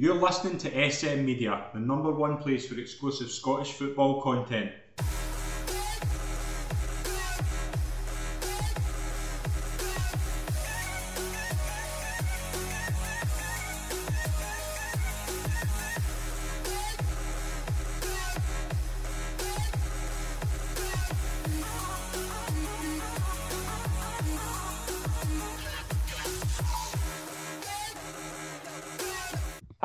You're listening to SM Media, the number one place for exclusive Scottish football content.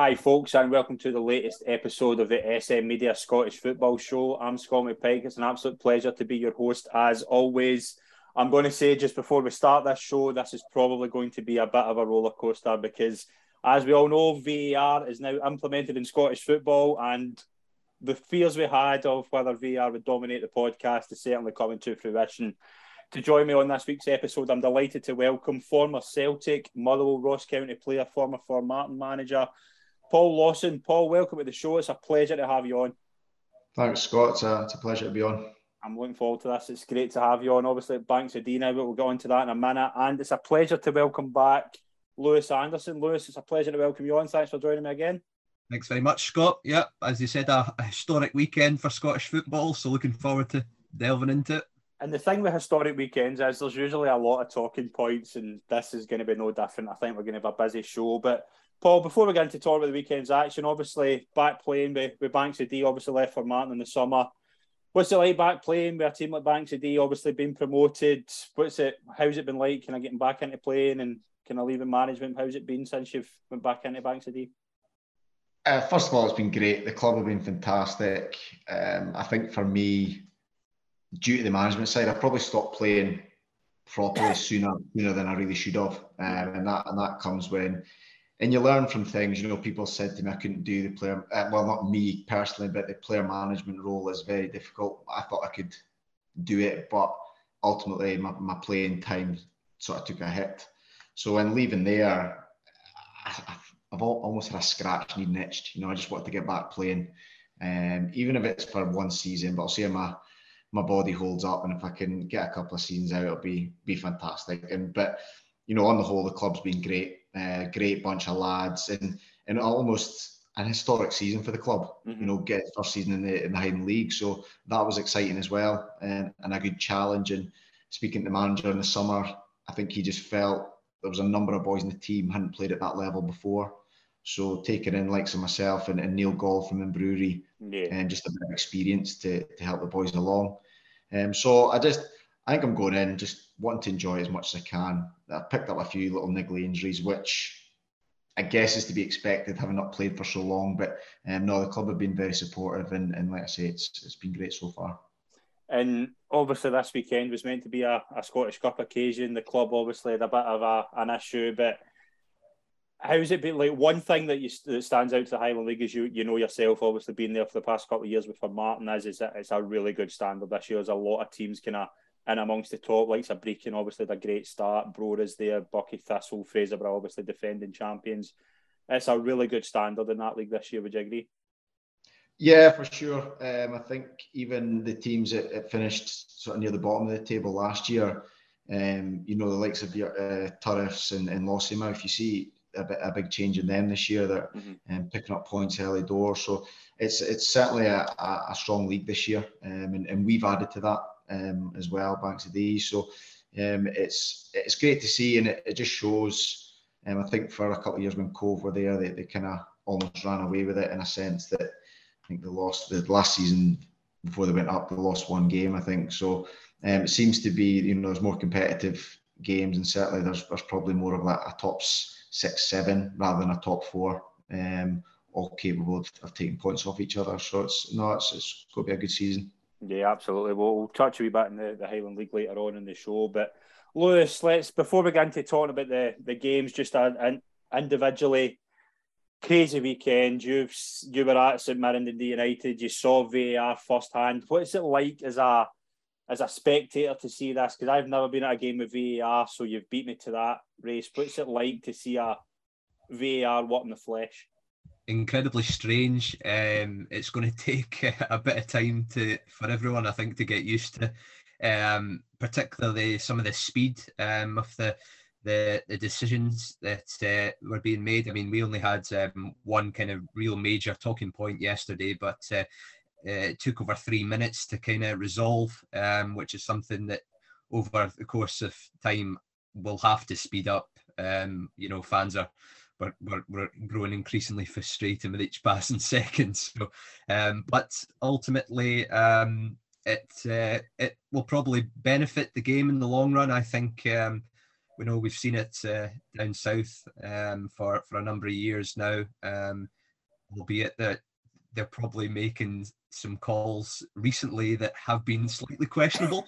Hi, folks, and welcome to the latest episode of the SM Media Scottish Football Show. I'm Scott McPike. It's an absolute pleasure to be your host as always. I'm going to say just before we start this show, this is probably going to be a bit of a roller coaster because, as we all know, VAR is now implemented in Scottish football, and the fears we had of whether VAR would dominate the podcast is certainly coming to fruition. To join me on this week's episode, I'm delighted to welcome former Celtic, Motherwell, Ross County player, former Formartine manager, Paul Lawson. Paul, welcome to the show. It's a pleasure to have you on. Thanks, Scott. It's a, it's a pleasure to be on. I'm looking forward to this. It's great to have you on. Obviously, Banks of Dina, but we'll get on to that in a minute. And it's a pleasure to welcome back Lewis Anderson. Lewis, it's a pleasure to welcome you on. Thanks for joining me again. Thanks very much, Scott. Yeah, as you said, a, a historic weekend for Scottish football. So looking forward to delving into it. And the thing with historic weekends is there's usually a lot of talking points, and this is going to be no different. I think we're going to have a busy show. But Paul, before we get into talk about the weekend's action, obviously back playing with, with Banks o' Dee, obviously left Formartine in the summer. What's it like back playing with a team like Banks o' Dee, obviously being promoted? What's it? How's it been like? Kind of getting back into playing and kind of leaving management? How's it been since you've went back into Banks o' Dee? Uh, first of all, it's been great. The club have been fantastic. Um, I think for me, due to the management side, I probably stopped playing properly sooner sooner than I really should have, um, and that and that comes when and you learn from things. You know, people said to me I couldn't do the player, uh, well, not me personally, but the player management role is very difficult. I thought I could do it, but ultimately my, my playing time sort of took a hit. So when leaving there, I, have almost had a scratch needing itched. You know, I just wanted to get back playing, um, even if it's for one season. But I'll see how my my body holds up, and if I can get a couple of seasons out, it'll be be fantastic. And but you know, on the whole, the club's been great uh, great bunch of lads, and and almost an historic season for the club. Mm-hmm. You know, get first season in the in the Highland League, so that was exciting as well, and, and a good challenge. And speaking to the manager in the summer, I think he just felt there was a number of boys in the team hadn't played at that level before. So taking in likes of myself and, and Neil Gall from Inverurie, yeah. and just a bit of experience to, to help the boys along. Um, so I just I think I'm going in just wanting to enjoy as much as I can. I've picked up a few little niggly injuries, which I guess is to be expected, having not played for so long. But um, no, the club have been very supportive, and, and like I say, it's it's been great so far. And obviously, this weekend was meant to be a, a Scottish Cup occasion. The club obviously had a bit of a, an issue, but how's it been? Like one thing that you that stands out to the Highland League is you you know yourself, obviously being there for the past couple of years with Martin is is that it's a really good standard this year. There's a lot of teams kind of and amongst the top, like Brechin, obviously, a great start. Brora is there, Buckie Thistle, Fraserburgh, obviously defending champions. It's a really good standard in that league this year. Would you agree? Yeah, for sure. Um, I think even the teams that, that, finished sort of near the bottom of the table last year, um, you know, the likes of your uh, Turriffs and, and Lossiemouth, you see a, bit, a big change in them this year. They're mm-hmm. um, picking up points early doors. So it's it's certainly a, a, a strong league this year. Um, and, and we've added to that um, as well, Banks of these. So um, it's it's great to see, and it, it just shows. Um, I think for a couple of years when Cove were there, they, they kind of almost ran away with it in a sense that I think they lost the last season before they went up. They lost one game, I think. So um, it seems to be you know there's more competitive games, and certainly there's there's probably more of like a top six, seven rather than a top four. Um, all capable of, of taking points off each other. So it's no, it's, it's going to be a good season. Yeah, absolutely. We'll, we'll touch a wee bit in the, the Highland League later on in the show. But Lewis, let's before we get into talking about the, the games just an, individually, crazy weekend. You've you were at St Mirren United. You saw VAR firsthand. What's it like as a as a spectator to see this? Because I've never been at a game with VAR, so you've beat me to that race. What's it like to see a VAR what in the flesh? Incredibly strange. Um, it's going to take a bit of time to for everyone, I think, to get used to. Um, particularly some of the speed um, of the the the decisions that uh, were being made. I mean, we only had um, one kind of real major talking point yesterday, but uh, it took over three minutes to kind of resolve, um, which is something that over the course of time will have to speed up. Um, you know, fans are we're, we're, we're, growing increasingly frustrated with each passing second. So, um, but ultimately, um, it uh, it will probably benefit the game in the long run. I think um, we know we've seen it uh, down south um, for for a number of years now, um, albeit that they're probably making some calls recently that have been slightly questionable.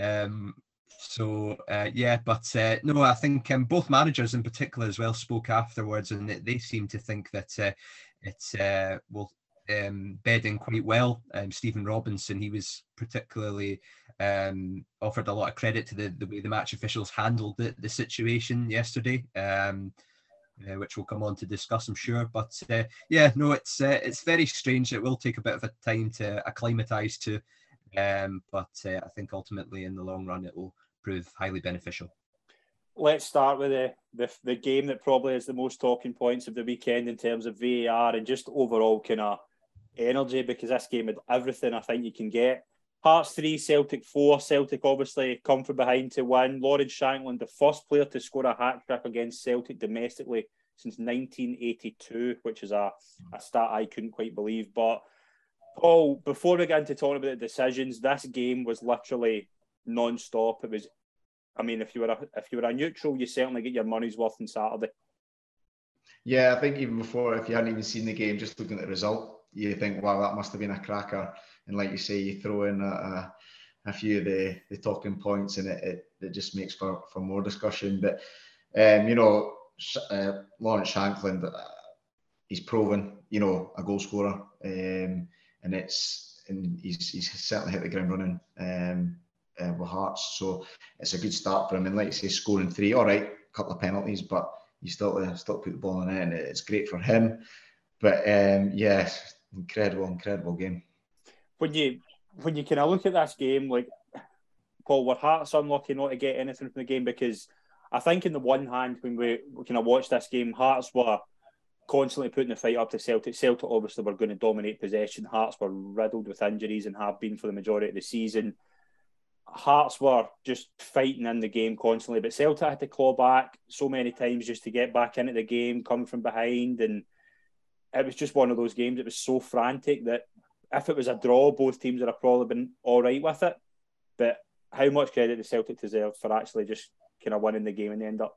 Um, so uh, yeah, but uh, no, I think um, both managers in particular as well spoke afterwards, and they seem to think that uh, it uh, will um, bed in quite well. Um, Stephen Robinson, he was particularly um, offered a lot of credit to the, the way the match officials handled the, the situation yesterday. Um, uh, which we'll come on to discuss, I'm sure. But uh, yeah, no, it's uh, it's very strange. It will take a bit of a time to acclimatise to, um, but uh, I think ultimately in the long run it will prove highly beneficial. Let's start with the, the the game that probably is the most talking points of the weekend in terms of VAR and just overall kind of energy because this game had everything I think you can get. Hearts three, Celtic four. Celtic obviously come from behind to win. Lawrence Shankland, the first player to score a hat trick against Celtic domestically since 1982, which is a, a stat I couldn't quite believe. But Paul, before we get into talking about the decisions, this game was literally non-stop. It was, I mean, if you were a, if you were a neutral, you certainly get your money's worth on Saturday. Yeah, I think even before, if you hadn't even seen the game, just looking at the result, you think, wow, that must have been a cracker. And like you say, you throw in a, a, a few of the, the talking points, and it, it, it just makes for, for more discussion. But um, you know, uh, Lawrence Shankland, uh, he's proven, you know, a goal scorer, um, and it's and he's he's certainly hit the ground running. Um, uh, with Hearts. So it's a good start for him. And like you say, scoring three, all right, a couple of penalties, but you still uh, still put the ball in it, and it's great for him. But um, yeah, incredible, incredible game. When you when you kind of look at this game, like Paul, were Hearts unlucky not to get anything from the game because I think in the one hand when we, we kind of watched this game, Hearts were constantly putting the fight up to Celtic. Celtic obviously were going to dominate possession. Hearts were riddled with injuries and have been for the majority of the season. Hearts were just fighting in the game constantly, but Celtic had to claw back so many times just to get back into the game, coming from behind, and it was just one of those games. It was so frantic that if it was a draw, both teams would have probably been all right with it. But how much credit does Celtic deserve for actually just kind of winning the game in the end up?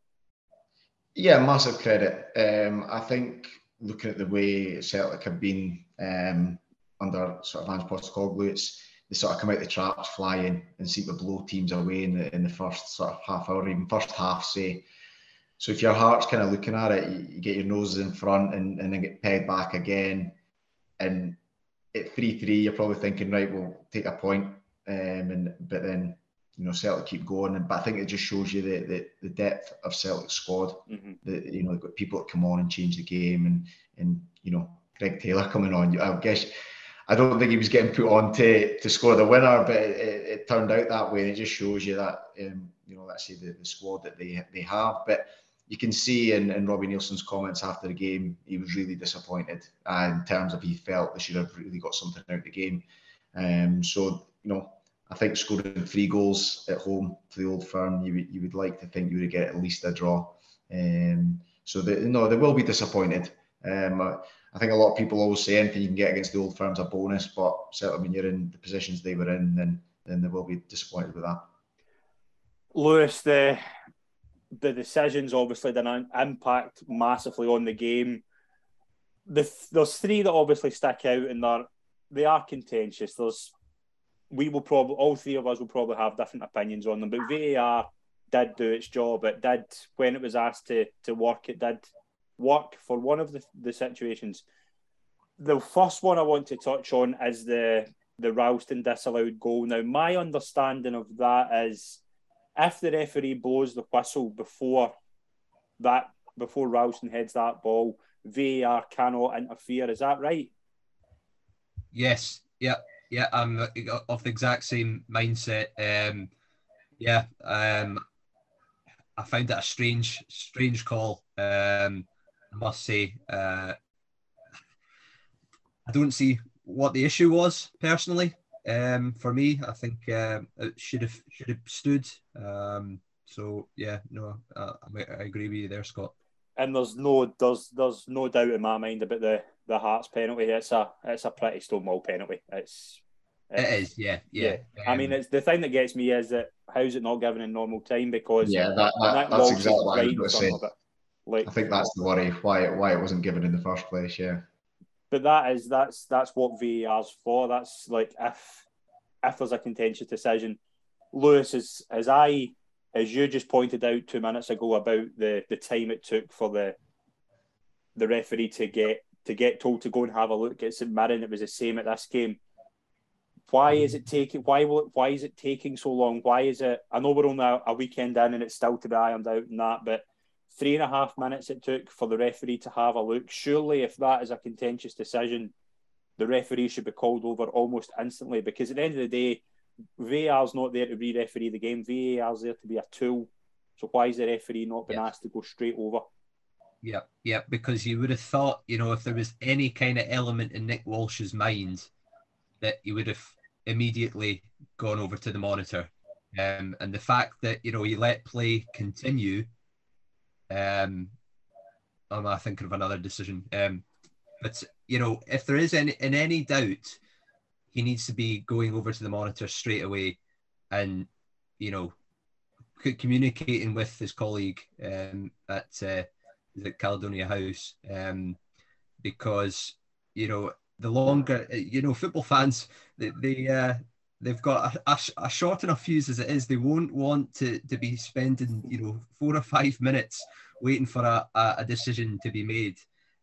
Yeah, massive credit. Um, I think looking at the way Celtic have been um, under sort of Ange Postecoglou, it's they sort of come out the traps flying and seem to blow teams away in the in the first sort of half hour, even first half, say. So if your heart's kind of looking at it, you, you get your noses in front and, and then get pegged back again. And at 3 3, you're probably thinking, right, we'll take a point. Um, and But then, you know, Celtic keep going. And, but I think it just shows you the, the, the depth of Celtic's squad. Mm-hmm. The, you know, they've got people that come on and change the game. And, and you know, Greg Taylor coming on. I guess I don't think he was getting put on to, to score the winner, but it, it, it turned out that way, and it just shows you that um, you know, say the, the squad that they they have. But you can see in, in Robbie Neilson's comments after the game, he was really disappointed uh, in terms of he felt they should have really got something out of the game. Um, so you know, I think scoring three goals at home to the old firm, you would you would like to think you would get at least a draw. Um, so they, no, they will be disappointed. Um, I think a lot of people always say anything you can get against the old firm's a bonus, but certainly when you're in the positions they were in, then then they will be disappointed with that. Lewis, the the decisions obviously didn't impact massively on the game. The, there's three that obviously stick out, and they're they are contentious. There's we will probably all three of us will probably have different opinions on them, but VAR did do its job. It did when it was asked to to work. It did work for one of the, the situations. The first one I want to touch on is the the Ralston disallowed goal. Now, my understanding of that is if the referee blows the whistle before that before Ralston heads that ball, VAR cannot interfere. Is that right? Yes. Yeah. Yeah. I'm of the exact same mindset. Um, yeah. Um, I found that a strange, strange call. Um, I must say, uh, I don't see what the issue was personally. Um, for me, I think uh, it should have should have stood. Um, so yeah, no, uh, I, I agree with you there, Scott. And there's no there's there's no doubt in my mind about the the Hearts penalty. It's a it's a pretty stonewall penalty. It's, it's it is, yeah, yeah. yeah. Um, I mean, it's the thing that gets me is that how's it not given in normal time? Because yeah, that, that, that's exactly what I was going to say. Like, I think that's the worry why why it wasn't given in the first place. Yeah, but that is that's that's what VAR's for. That's like if if there's a contentious decision, Lewis is as I as you just pointed out two minutes ago about the the time it took for the the referee to get to get told to go and have a look at St Mirren. It was the same at this game. Why is it taking? Why will? It, Why is it taking so long? Why is it? I know we're only a, a weekend in and it's still to be ironed out and that, but three and a half minutes it took for the referee to have a look. Surely, if that is a contentious decision, the referee should be called over almost instantly because at the end of the day, VAR's not there to re-referee the game. VAR's there to be a tool. So why is the referee not been asked to go straight over? Yeah, yeah, because you would have thought, you know, if there was any kind of element in Nick Walsh's mind, that he would have immediately gone over to the monitor. Um, and the fact that you know he let play continue, um, I'm not thinking of another decision. Um, but you know, if there is any in any doubt, he needs to be going over to the monitor straight away, and you know, communicating with his colleague um, at uh, the Caledonia House, um, because you know the longer you know football fans they, they uh, they've got a, a, a, short enough fuse as it is. They won't want to to be spending you know four or five minutes waiting for a, a, decision to be made.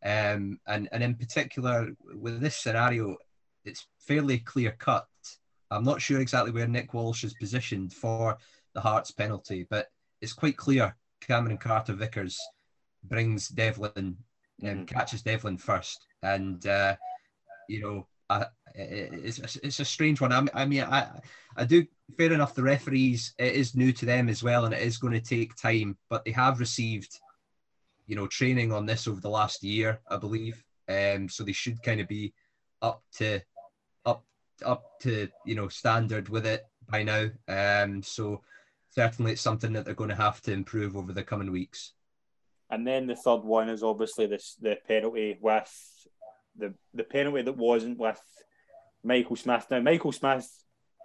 Um, and and in particular with this scenario, it's fairly clear cut. I'm not sure exactly where Nick Walsh is positioned for the Hearts penalty, but it's quite clear Cameron Carter Vickers brings Devlin and um, mm. catches Devlin first, and uh, you know, It's it's a strange one. I, I mean, I I do fair enough. The referees it is new to them as well, and it is going to take time. But they have received, you know, training on this over the last year, I believe. Um, so they should kind of be up to up up to you know standard with it by now. Um, so certainly it's something that they're going to have to improve over the coming weeks. And then the third one is obviously this the penalty with the the penalty that wasn't with Michael Smith. Now Michael Smith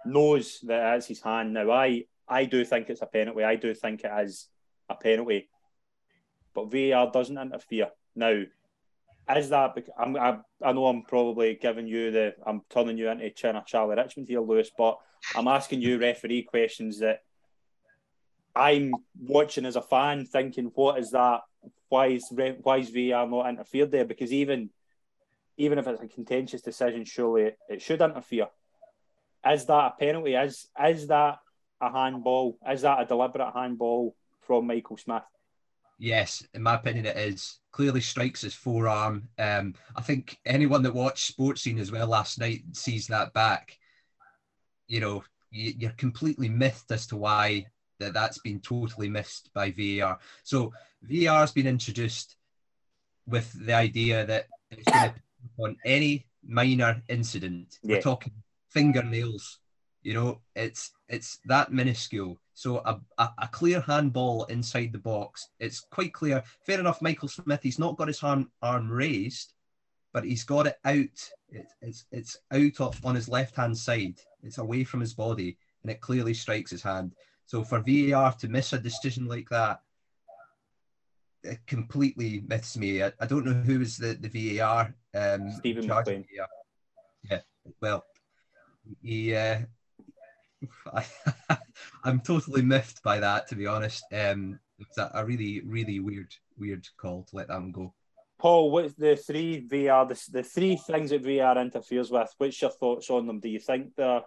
knows that it's his hand. Now I I do think it's a penalty. I do think it is a penalty, but VAR doesn't interfere. Now, is that? I'm, I, I know I'm probably giving you the I'm turning you into China Charlie Richmond here, Lewis, but I'm asking you referee questions that I'm watching as a fan, thinking, what is that? Why is why is VAR not interfered there? Because even even if it's a contentious decision, surely it, it should interfere. Is that a penalty? Is is that a handball? Is that a deliberate handball from Michael Smith? Yes, in my opinion, it is. Clearly strikes his forearm. Um, I think anyone that watched Sportscene as well last night sees that back. You know, you, you're completely miffed as to why that that's been totally missed by VAR. So VAR has been introduced with the idea that it's going to on any minor incident. Yeah. We're talking fingernails. You know, it's it's that minuscule. So a, a, a, clear handball inside the box. It's quite clear. Fair enough, Michael Smith. He's not got his arm arm raised, but he's got it out. It, it's it's out on his left hand side. It's away from his body, and it clearly strikes his hand. So for VAR to miss a decision like that, completely myths me. I, I don't know who is the, the VAR. Um, Stephen McLean. Yeah. yeah. Well, he. Uh, I, I'm totally miffed by that, to be honest. Um, it's a, a, really, really weird, weird call to let that one go. Paul, what's the three VR, the, the three things that VR interferes with? What's your thoughts on them? Do you think the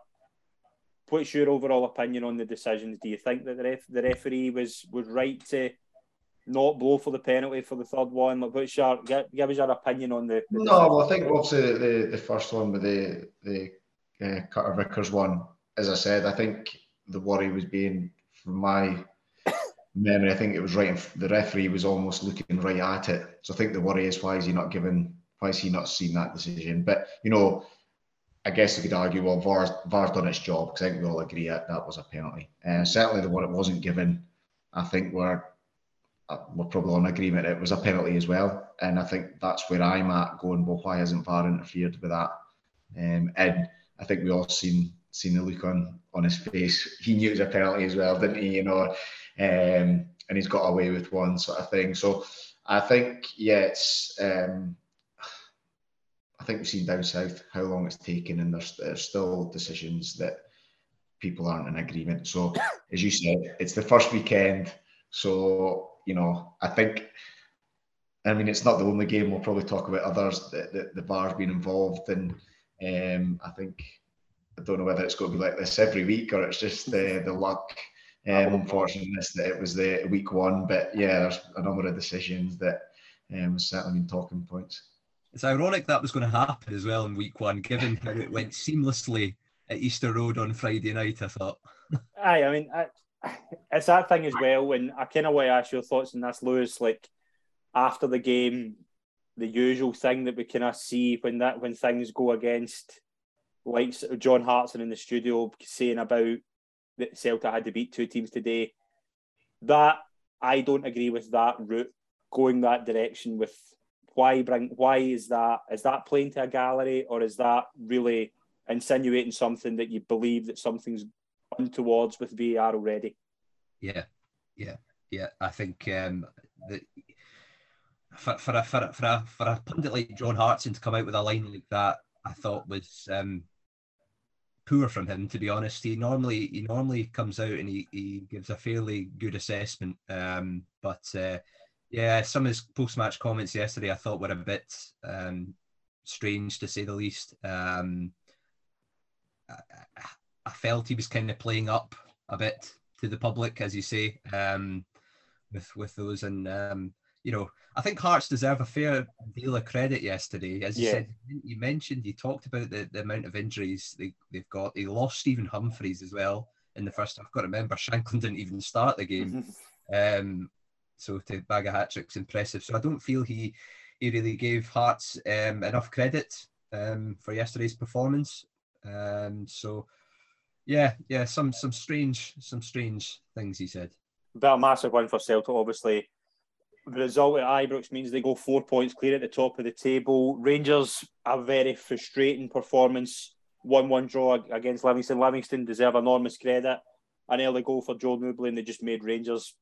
what's your overall opinion on the decisions? Do you think that the, ref, the referee was was right to not blow for the penalty for the third one? Like, what's your give, give us your opinion on the? the no, well, I think obviously the, the first one with the the uh, Carter Vickers one, as I said, I think the worry was being from my memory, I think it was right. In, the referee was almost looking right at it. So I think the worry is why is he not given? Why is he not seen that decision? But you know, I guess you could argue, well, VAR's, VAR's done its job because I think we all agree that that was a penalty. And uh, certainly the one it wasn't given, I think we're we're probably on agreement it was a penalty as well. And I think that's where I'm at going, well, why hasn't VAR interfered with that? Um, and I think we all seen seen the look on on his face. He knew it was a penalty as well, didn't he? You know, um, and he's got away with one sort of thing. So I think, yeah, it's. Um, I think we've seen down south how long it's taken, and there's, there's still decisions that people aren't in agreement. So, as you said, it's the first weekend. So, you know, I think, I mean, it's not the only game. We'll probably talk about others that, that the VAR's been involved in. Um, I think, I don't know whether it's going to be like this every week or it's just the, the luck, um, unfortunateness that it was the week one. But yeah, there's a number of decisions that um, certainly been talking points. It's ironic that was going to happen as well in week one, given how it went seamlessly at Easter Road on Friday night. I thought. Aye, I mean, I, it's that thing as well. And I kind of want to ask your thoughts on this, Lewis. Like after the game, the usual thing that we kind of see when that when things go against, like John Hartson in the studio saying about that Celtic had to beat two teams today. That I don't agree with that route going that direction with why bring why is that is that playing to a gallery or is that really insinuating something that you believe that something's on towards with VAR already? Yeah, yeah, yeah. I think um, that for, for a for a, for a for a pundit like John Hartson to come out with a line like that, I thought was um, poor from him. To be honest, he normally he normally comes out and he, he gives a fairly good assessment, um, but. Uh, yeah, some of his post-match comments yesterday I thought were a bit um, strange to say the least. Um, I, felt he was kind of playing up a bit to the public, as you say, um, with with those, and um, you know, I think Hearts deserve a fair deal of credit yesterday. As you yeah. said, you mentioned, you talked about the, the amount of injuries they, they've got. They lost Stephen Humphrys as well in the first. I've got to remember Shankland didn't even start the game. um, so to bag a hat trick's impressive. So I don't feel he he really gave Hearts um, enough credit um, for yesterday's performance. Um, so yeah, yeah, some some strange some strange things he said. But a massive one for Celtic, obviously. The result at Ibrox means they go four points clear at the top of the table. Rangers a very frustrating performance. One-one draw against Livingston. Livingston deserve enormous credit. An early goal for Joel Nouble, and they just made Rangers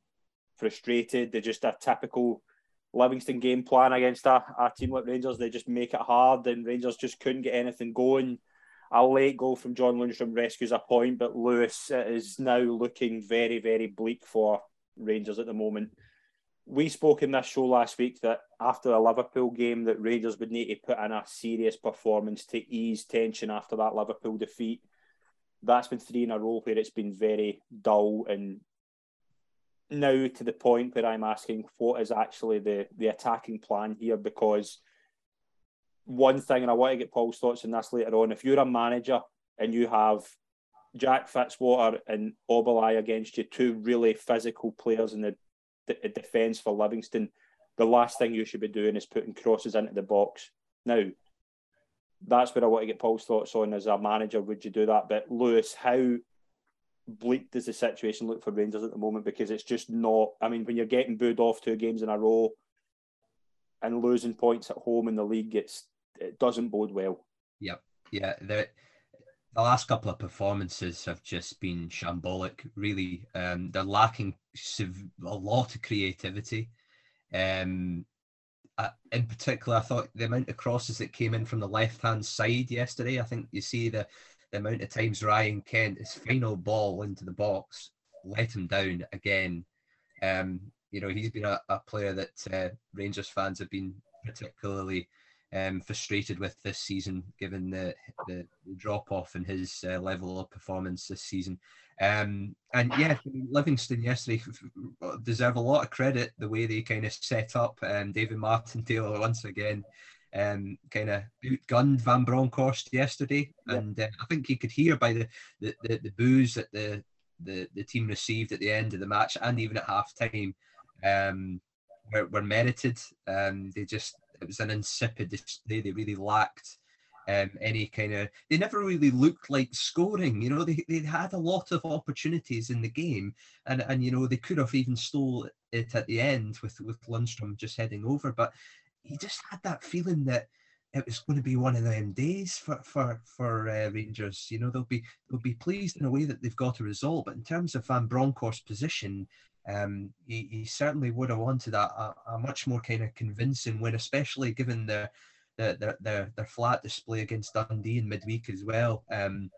frustrated. They're just a typical Livingston game plan against a, a team like Rangers. They just make it hard, and Rangers just couldn't get anything going. A late goal from John Lundstram rescues a point, but Lewis uh, is now looking very, very bleak for Rangers at the moment. We spoke in this show last week that after a Liverpool game, that Rangers would need to put in a serious performance to ease tension after that Liverpool defeat. That's been three in a row where it's been very dull and now to the point where I'm asking what is actually the the attacking plan here because one thing, and I want to get Paul's thoughts on this later on. If you're a manager and you have Jack Fitzwater and Obileye against you, two really physical players in the, the defence for Livingston, the last thing you should be doing is putting crosses into the box. Now, that's where I want to get Paul's thoughts on as a manager. Would you do that? But Lewis, how bleak does the situation look for Rangers at the moment? Because it's just not. I mean, when you're getting booed off two games in a row and losing points at home in the league, it's it doesn't bode well. Yep. Yeah. The the last couple of performances have just been shambolic. Really, um, they're lacking a lot of creativity. Um, in particular, I thought the amount of crosses that came in from the left hand side yesterday. I think you see the the amount of times Ryan Kent, his final ball into the box, let him down again. Um, you know, he's been a, a player that uh, Rangers fans have been particularly um, frustrated with this season, given the, the, drop off in his uh, level of performance this season. Um, and yeah, Livingston yesterday deserve a lot of credit the way they kind of set up. Um, David Martindale once again um, kind of outgunned Van Bronckhorst yesterday, yeah. and uh, I think you could hear by the the, the, the boos that the the the team received at the end of the match and even at half time um, were, were merited. Um, they just it was an insipid display. They really lacked um, any kind of. They never really looked like scoring. You know, they, they had a lot of opportunities in the game, and and you know they could have even stole it at the end with with Lundstram just heading over, but he just had that feeling that it was going to be one of them days for for for uh, Rangers. You know, they'll be they'll be pleased in a way that they've got a result. But in terms of Van Bronckhorst's position, um, he, he certainly would have wanted a, a, a, much more kind of convincing win, especially given the their, their, their flat display against Dundee in midweek as well. Um,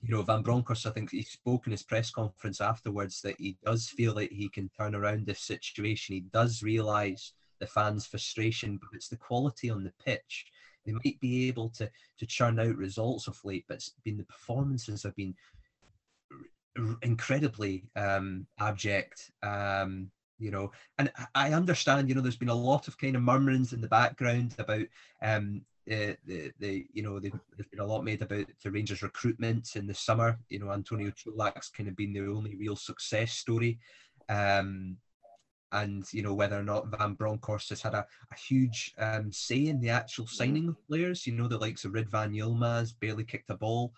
you know, Van Bronckhorst, I think he spoke in his press conference afterwards that he does feel that he can turn around this situation. He does realise the fans' frustration, but it's the quality on the pitch. They might be able to to churn out results of late, but it's been the performances have been incredibly um, abject. Um, you know, and I understand, you know, there's been a lot of kind of murmurings in the background about um, the, the, the you know, there's been a lot made about the Rangers recruitment in the summer. You know, Antonio Colak's kind of been the only real success story. Um, and you know whether or not Van Bronckhorst has had a, a huge um, say in the actual signing of players. You know the likes of Ridvan Yilmaz barely kicked a ball.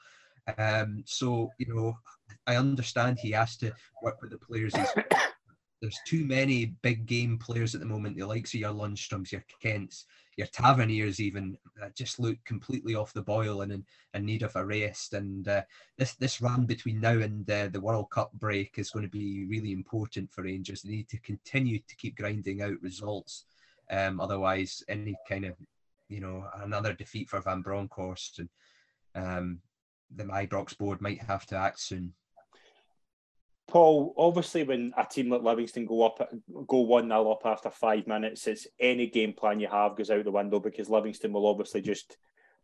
Um, so you know I understand he has to work with the players. There's too many big game players at the moment. The likes of your Lundstrams, your Kents, your Taverniers, even uh, just look completely off the boil and in, in need of a rest. And uh, this this run between now and uh, the World Cup break is going to be really important for Rangers. They need to continue to keep grinding out results. Um, otherwise, any kind of you know another defeat for Van Bronckhorst and um, the Ibrox board might have to act soon. Paul, obviously, when a team like Livingston go up, go one 0 up after five minutes, it's any game plan you have goes out the window because Livingston will obviously just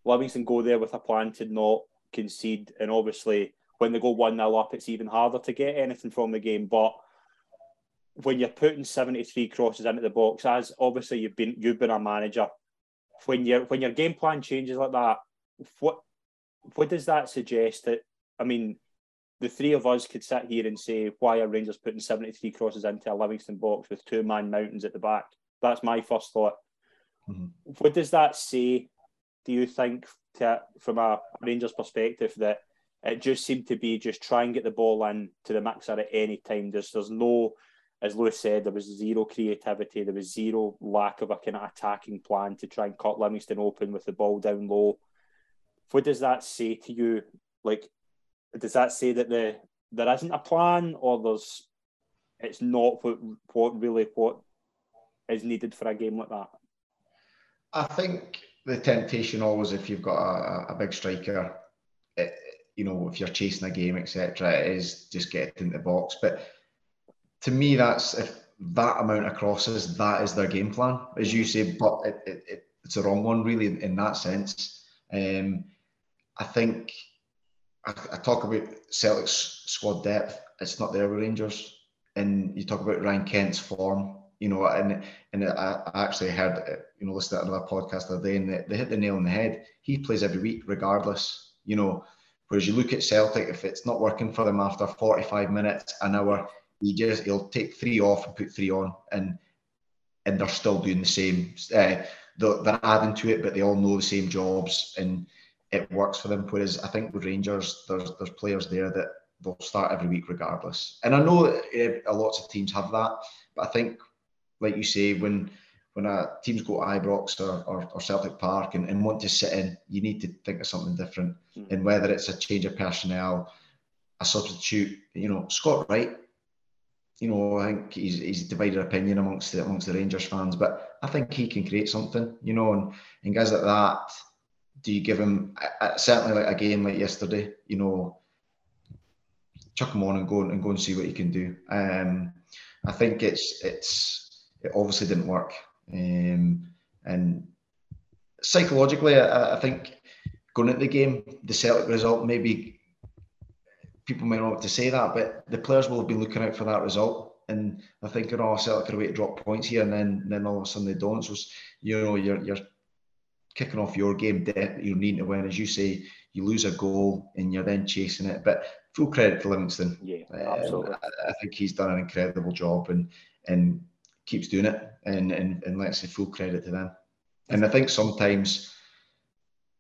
Livingston go there with a plan to not concede, and obviously when they go one 0 up, it's even harder to get anything from the game. But when you're putting seventy three crosses into the box, as obviously you've been you've been a manager, when you when your game plan changes like that, what what does that suggest? That I mean, the three of us could sit here and say, why are Rangers putting 73 crosses into a Livingston box with two man mountains at the back? That's my first thought. Mm-hmm. What does that say, do you think, to, from a Rangers perspective, that it just seemed to be just try and get the ball in to the mixer at any time? There's, there's no, as Lewis said, there was zero creativity, there was zero lack of a kind of attacking plan to try and cut Livingston open with the ball down low. What does that say to you? Like, does that say that the there isn't a plan, or there's it's not what what really what is needed for a game like that? I think the temptation always, if you've got a, a big striker, it, you know, if you're chasing a game, etc., is just get in the box. But to me, that's if that amount of crosses, that is their game plan, as you say. But it, it, it's a wrong one, really, in, in that sense. Um, I think I, I talk about Celtic's squad depth. It's not there with Rangers. And you talk about Ryan Kent's form, you know, and and I, actually heard, you know, listened to another podcast the other day, and they, they hit the nail on the head. He plays every week, regardless, you know. Whereas you look at Celtic, if it's not working for them after 45 minutes, an hour, he just he'll take three off and put three on, and and they're still doing the same. Uh, they're, they're adding to it, but they all know the same jobs, and it works for them. Whereas I think with Rangers, there's there's players there that they'll start every week regardless. And I know a lots of teams have that, but I think, like you say, when when a teams go to Ibrox or, or, or Celtic Park and, and want to sit in, you need to think of something different. Mm-hmm. And whether it's a change of personnel, a substitute, you know, Scott Wright, you know, I think he's he's divided opinion amongst the amongst the Rangers fans, but I think he can create something, you know, and, and guys like that do you give him certainly like a game like yesterday? You know, chuck him on and go and go and see what he can do. Um, I think it's it's it obviously didn't work, um, and psychologically, I, I think going into the game, the Celtic result maybe people might not want to say that, but the players will have been looking out for that result. And I think, you know, Celtic are away to drop points here, and then then all of a sudden they don't. So, you know, you're you're kicking off your game, you're needing to win. As you say, you lose a goal and you're then chasing it. But full credit to Livingston. Yeah, absolutely. Um, I, I, think he's done an incredible job and and keeps doing it. And and, and let's say full credit to them. And I think sometimes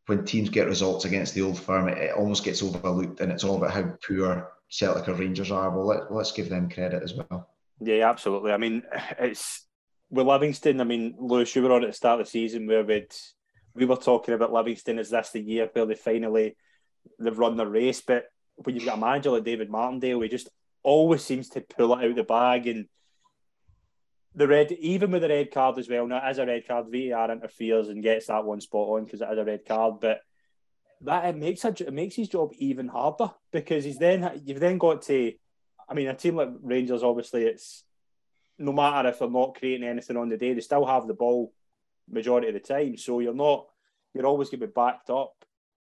when teams get results against the old firm, it, it almost gets overlooked, and it's all about how poor Celtic or Rangers are. Well, let, let's give them credit as well. Yeah, absolutely. I mean, it's with Livingston. I mean, Lewis, you were on at the start of the season where we'd we were talking about Livingston. Is this the year where they finally they've run the race? But when you've got a manager like David Martindale, he just always seems to pull it out of the bag and the red, even with the red card as well. Now, as a red card, VAR interferes and gets that one spot on because it is a red card. But that it makes a, it makes his job even harder because he's then you've then got to. I mean, a team like Rangers, obviously, it's no matter if they're not creating anything on the day, they still have the ball majority of the time. So you're not, you're always going to be backed up.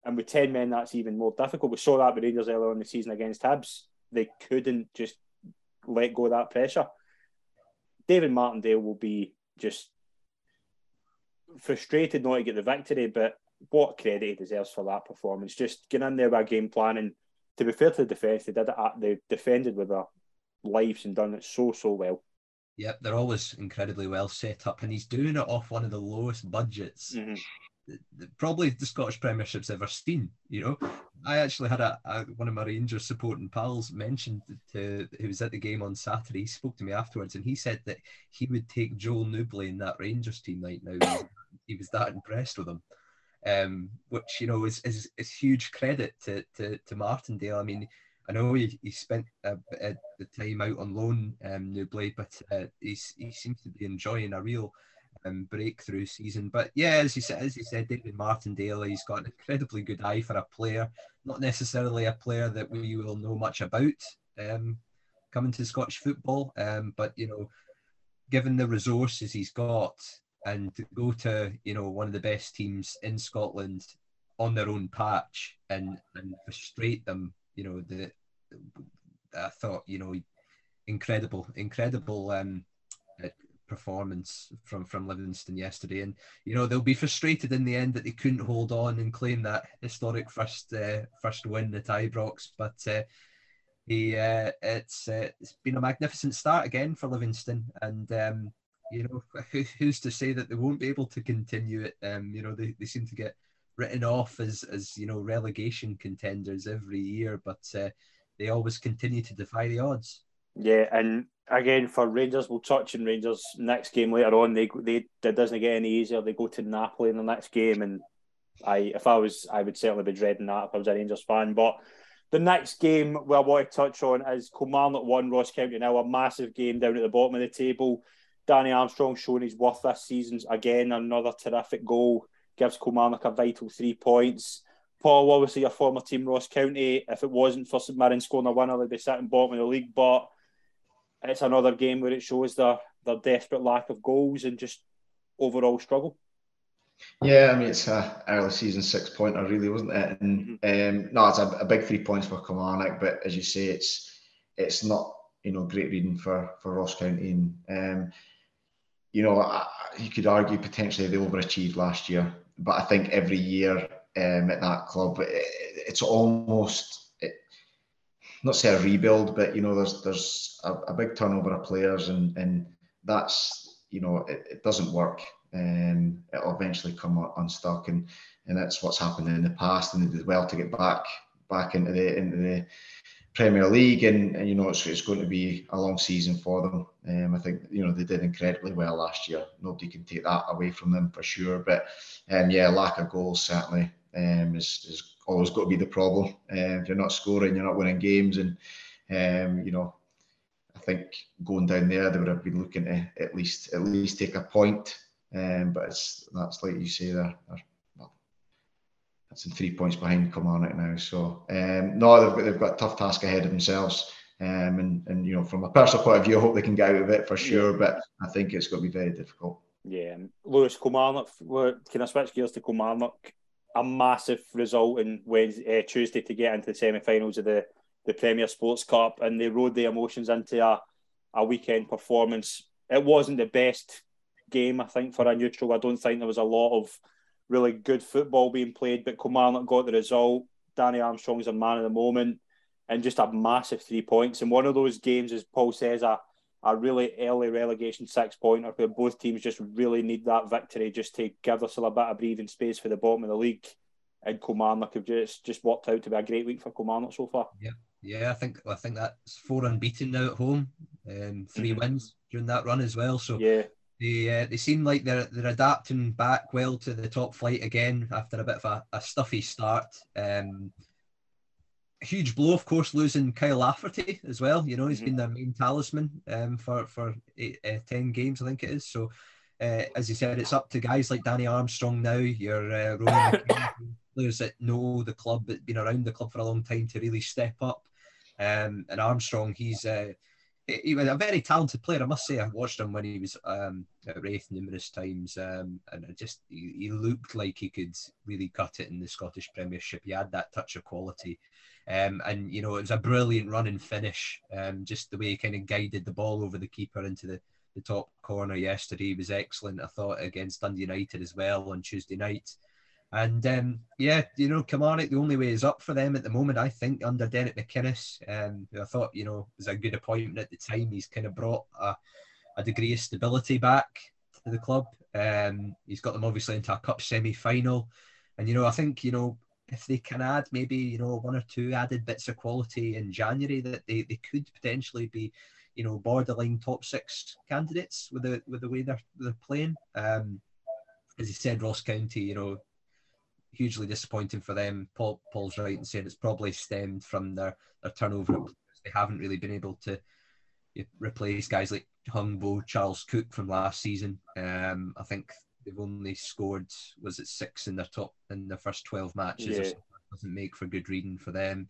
And with 10 men, that's even more difficult. We saw that with Rangers earlier in the season against Hibs. They couldn't just let go of that pressure. David Martindale will be just frustrated not to get the victory, but what credit he deserves for that performance. Just getting in there by game plan and to be fair to the defence, they did it. They defended with their lives and done it so so well. Yep, they're always incredibly well set up, and he's doing it off one of the lowest budgets. Mm-hmm. Probably the Scottish Premiership's ever seen. You know, I actually had a, a one of my Rangers supporting pals mentioned to who was at the game on Saturday. He spoke to me afterwards, and he said that he would take Joel Nouble in that Rangers team right now. he was that impressed with him um, which you know is, is, is huge credit to, to, to Martindale. I mean, I know he, he spent uh, the time out on loan, um, Nouble, but uh, he seems to be enjoying a real um, breakthrough season. But yeah, as you said, as you said, David Martindale, he's got an incredibly good eye for a player, not necessarily a player that we will know much about um, coming to Scottish football, um, but you know, given the resources he's got, and to go to you know one of the best teams in Scotland on their own patch and and frustrate them, you know the I thought you know incredible incredible um, uh, performance from from Livingston yesterday, and you know they'll be frustrated in the end that they couldn't hold on and claim that historic first uh, first win at Ibrox, but. Uh, he, uh, it's uh, it's been a magnificent start again for Livingston, and um, you know, who's to say that they won't be able to continue it? Um, you know, they, they seem to get written off as as you know relegation contenders every year, but uh, they always continue to defy the odds. Yeah, and again for Rangers, we'll touch on Rangers next game later on. They they it doesn't get any easier. They go to Napoli in the next game, and I if I was I would certainly be dreading that if I was a Rangers fan. But the next game we I want to touch on is Kilmarnock one, Ross County now a massive game down at the bottom of the table. Danny Armstrong showing his worth this season. Again, another terrific goal. Gives Kilmarnock a vital three points. Paul, obviously, a former team, Ross County. If it wasn't for St Mirren scoring a winner, they'd be sitting bottom of the league. But it's another game where it shows their, their desperate lack of goals and just overall struggle. Yeah, I mean it's a early season six pointer, really, wasn't it? And mm-hmm. um, no, it's a, a, big three points for Kilmarnock, but as you say, it's it's not you know great reading for for Ross County. And um, you know, you could argue potentially they overachieved last year, but I think every year um, at that club, it, it's almost it, not say a rebuild, but you know, there's there's a, a big turnover of players, and and that's you know, it, it doesn't work. Um, it'll eventually come unstuck, and and that's what's happened in the past, and they did well to get back back into the into the Premier League, and, and, you know it's, it's going to be a long season for them. Um, I think you know they did incredibly well last year. Nobody can take that away from them for sure. But um, yeah, lack of goals certainly um, is, is always got to be the problem. Um, if you're not scoring, you're not winning games, and um, you know I think going down there they would have been looking to at least at least take a point. Um, but it's that's like you say there that's in three points behind Kilmarnock now. So um, no, they've got, they've got a tough task ahead of themselves. Um, and and you know, from a personal point of view, I hope they can get out of it for sure. Yeah. But I think it's going to be very difficult. Yeah, Lewis Kilmarnock. Can I switch gears to Kilmarnock? A massive result in Wednesday, uh, Tuesday to get into the semi-finals of the the Premier Sports Cup, and they rode the emotions into a a weekend performance. It wasn't the best game, I think, for a neutral. I don't think there was a lot of really good football being played, but Kilmarnock got the result. Danny Armstrong's a man of the moment and just a massive three points. And one of those games, as Paul says, a, a really early relegation six pointer where both teams just really need that victory just to give us a little bit of breathing space for the bottom of the league. And Kilmarnock have just, just worked out to be a great week for Kilmarnock so far. Yeah, yeah, I think I think that's four unbeaten now at home, um, 3 mm-hmm. wins during that run as well. So yeah, they uh, they seem like they're they're adapting back well to the top flight again after a bit of a, a stuffy start. Um, huge blow, of course, losing Kyle Lafferty as well. You know, he's mm-hmm. been their main talisman um, for for eight, uh, ten games, I think it is. So, uh, as you said, it's up to guys like Danny Armstrong now. Your uh, Ronan players that know the club, that have been around the club for a long time, to really step up. Um, and Armstrong, he's uh, he was a very talented player. I must say, I watched him when he was um, at Raith numerous times, um, and it just he, he, looked like he could really cut it in the Scottish Premiership. He had that touch of quality, um, and you know it was a brilliant run and finish. Um, just the way he kind of guided the ball over the keeper into the, the top corner yesterday was excellent. I thought against Dundee United as well on Tuesday night. And um, yeah, you know, Kilmarnock, the only way is up for them at the moment, I think, under Derek McInnes, um, who I thought, you know, was a good appointment at the time. He's kind of brought a, a degree of stability back to the club. Um, he's got them obviously into a cup semi final. And, you know, I think, you know, if they can add maybe, you know, one or two added bits of quality in January, that they, they could potentially be, you know, borderline top six candidates with the with the way they're they're playing. Um, as you said, Ross County, you know, hugely disappointing for them. Paul, Paul's right in saying it's probably stemmed from their, their turnover. They haven't really been able to replace guys like Hungbo, Charles Cook from last season. Um, I think they've only scored was it six in their top in their first twelve matches. Yeah. doesn't make for good reading for them.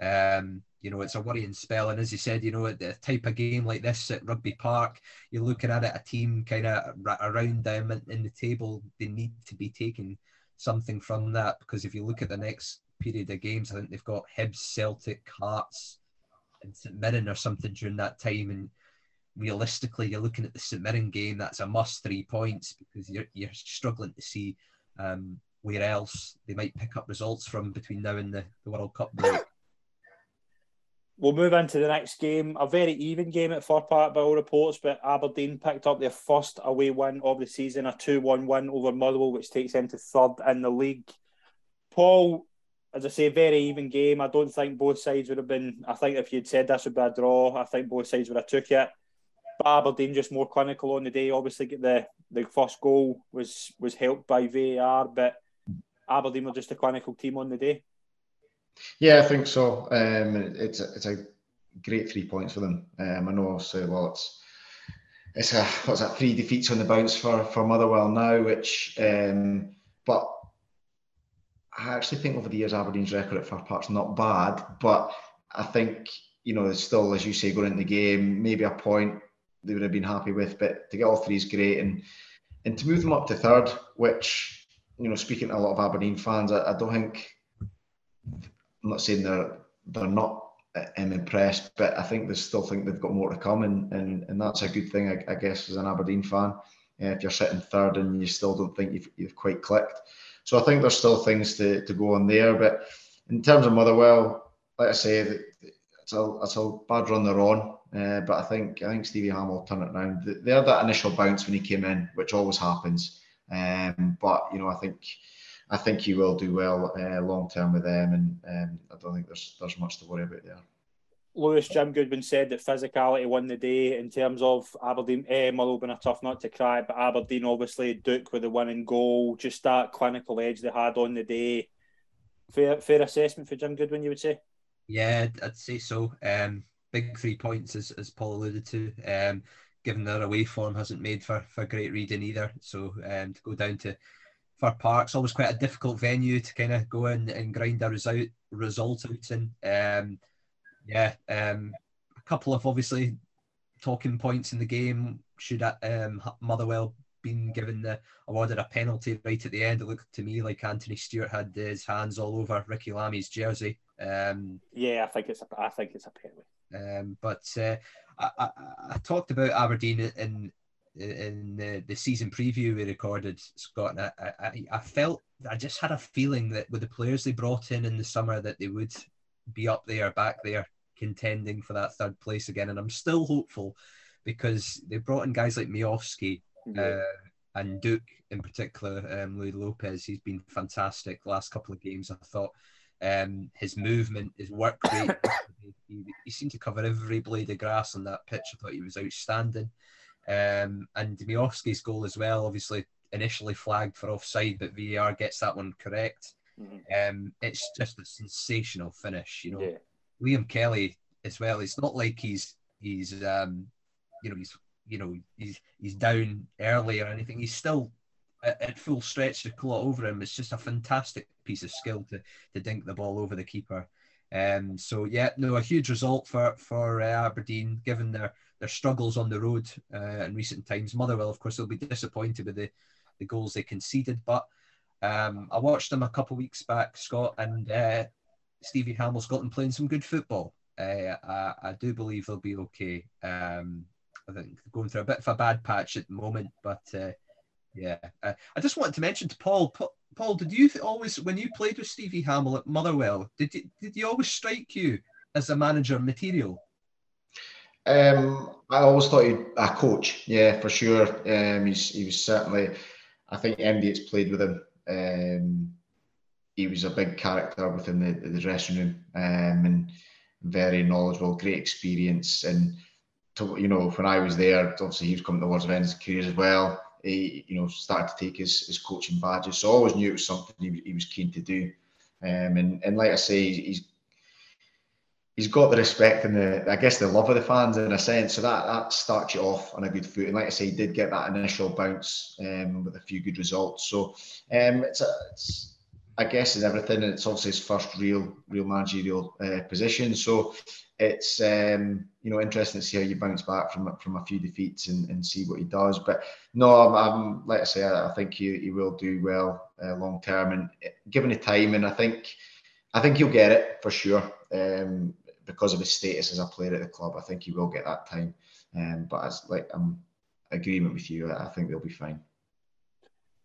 Um, you know, it's a worrying spell. And as you said, you know, at the type of game like this at Rugby Park, you're looking at it, a team kind of around them in the table, they need to be taking something from that because if you look at the next period of games, I think they've got Hibs, Celtic, Hearts, and St Mirren or something during that time. And realistically, you're looking at the St Mirren game. That's a must three points because you're you're struggling to see um, where else they might pick up results from between now and the, the World Cup break. We'll move into the next game. A very even game at Fir Park by all reports, but Aberdeen picked up their first away win of the season, a 2 1 win over Motherwell, which takes them to third in the league. Paul, as I say, very even game. I don't think both sides would have been. I think if you'd said this would be a draw, I think both sides would have took it. But Aberdeen just more clinical on the day. Obviously, get the the first goal was was helped by VAR, but Aberdeen were just a clinical team on the day. Yeah, I think so. Um, it's a, it's a great three points for them. Um, I know, so well, it's it's a what's that three defeats on the bounce for for Motherwell now, which um, but I actually think over the years Aberdeen's record at Fir Park's not bad, but I think you know it's still as you say going into the game maybe a point they would have been happy with, but to get all three is great and and to move them up to third, which you know speaking to a lot of Aberdeen fans, I, I don't think I'm not saying they're they're not um, impressed, but I think they still think they've got more to come, and and, and that's a good thing, I, I guess, as an Aberdeen fan. Uh, if you're sitting third and you still don't think you've, you've quite clicked, so I think there's still things to, to go on there. But in terms of Motherwell, like I say, it's a it's a bad run they're on. Uh, but I think I think Stevie Hammell will turn it around. They had that initial bounce when he came in, which always happens. Um, but you know, I think I think he will do well uh, long term with them, and um, I don't think there's there's much to worry about there. Lewis Jim Goodwin said that physicality won the day in terms of Aberdeen. Eh, Motherwell been a tough nut to cry, but Aberdeen obviously Duk with the winning goal, just that clinical edge they had on the day. Fair, fair assessment for Jim Goodwin, you would say. Yeah, I'd say so. Um, big three points, as, as Paul alluded to. Um, given their away form hasn't made for, for great reading either, so um, to go down to Fir Park's always quite a difficult venue to kind of go in and grind a result result out in. Um, yeah, um, a couple of obviously talking points in the game. Should um, Motherwell been given the awarded a penalty right at the end? It looked to me like Anthony Stewart had his hands all over Ricki Lamie's jersey. Um, yeah, I think it's a, I think it's a penalty. Um, but uh, I, I, I, talked about Aberdeen in in the, the season preview we recorded, Scott, I, I, I felt I just had a feeling that with the players they brought in in the summer that they would be up there, back there, contending for that third place again. And I'm still hopeful because they brought in guys like Miovski yeah. uh, and Duk in particular, um, Luis Lopes. He's been fantastic last couple of games. I thought um, his movement, his work rate, he, he, seemed to cover every blade of grass on that pitch. I thought he was outstanding. Um, and Miovski's goal as well, obviously initially flagged for offside, but VAR gets that one correct. Mm-hmm. Um, it's just a sensational finish, you know. Yeah. Liam Kelly as well. It's not like he's he's um, you know he's you know he's he's down early or anything. He's still at, at full stretch to claw over him. It's just a fantastic piece of skill to to dink the ball over the keeper. Um, so yeah, no, a huge result for for uh, Aberdeen, given their their struggles on the road uh, in recent times. Motherwell, of course, will be disappointed with the the goals they conceded, but um, I watched them a couple of weeks back, Scott, and uh, Stevie Hammell's got them playing some good football. Uh, I, I, do believe they'll be okay. Um, I think going through a bit of a bad patch at the moment, but uh, yeah. Uh, I just wanted to mention to Paul. Paul, did you always, when you played with Stevie Hammell at Motherwell, did you, did he always strike you as a manager material? Um, I always thought he'd a coach, yeah, for sure. Um, he was certainly. I think MD has played with him. Um, he was a big character within the, the dressing room um, and very knowledgeable, great experience. And to, you know, when I was there, obviously he was coming towards the end of his career as well. He, you know, started to take his, his coaching badges. So I always knew it was something he, he was keen to do. Um, and, and like I say, he's he's got the respect and the I guess the love of the fans in a sense. So that that starts you off on a good foot. And like I say, he did get that initial bounce um, with a few good results. So um, it's a, it's I guess is everything, and it's obviously his first real real managerial uh, position. So it's um, you know interesting to see how you bounce back from from a few defeats and, and see what he does. But no, I'm, I'm like I say, I, I think he, he will do well uh, long term, and uh, given the time, and I think I think he'll get it for sure. Um, because of his status as a player at the club, I think he will get that time. Um, but as like I'm agreement with you, I think they'll be fine.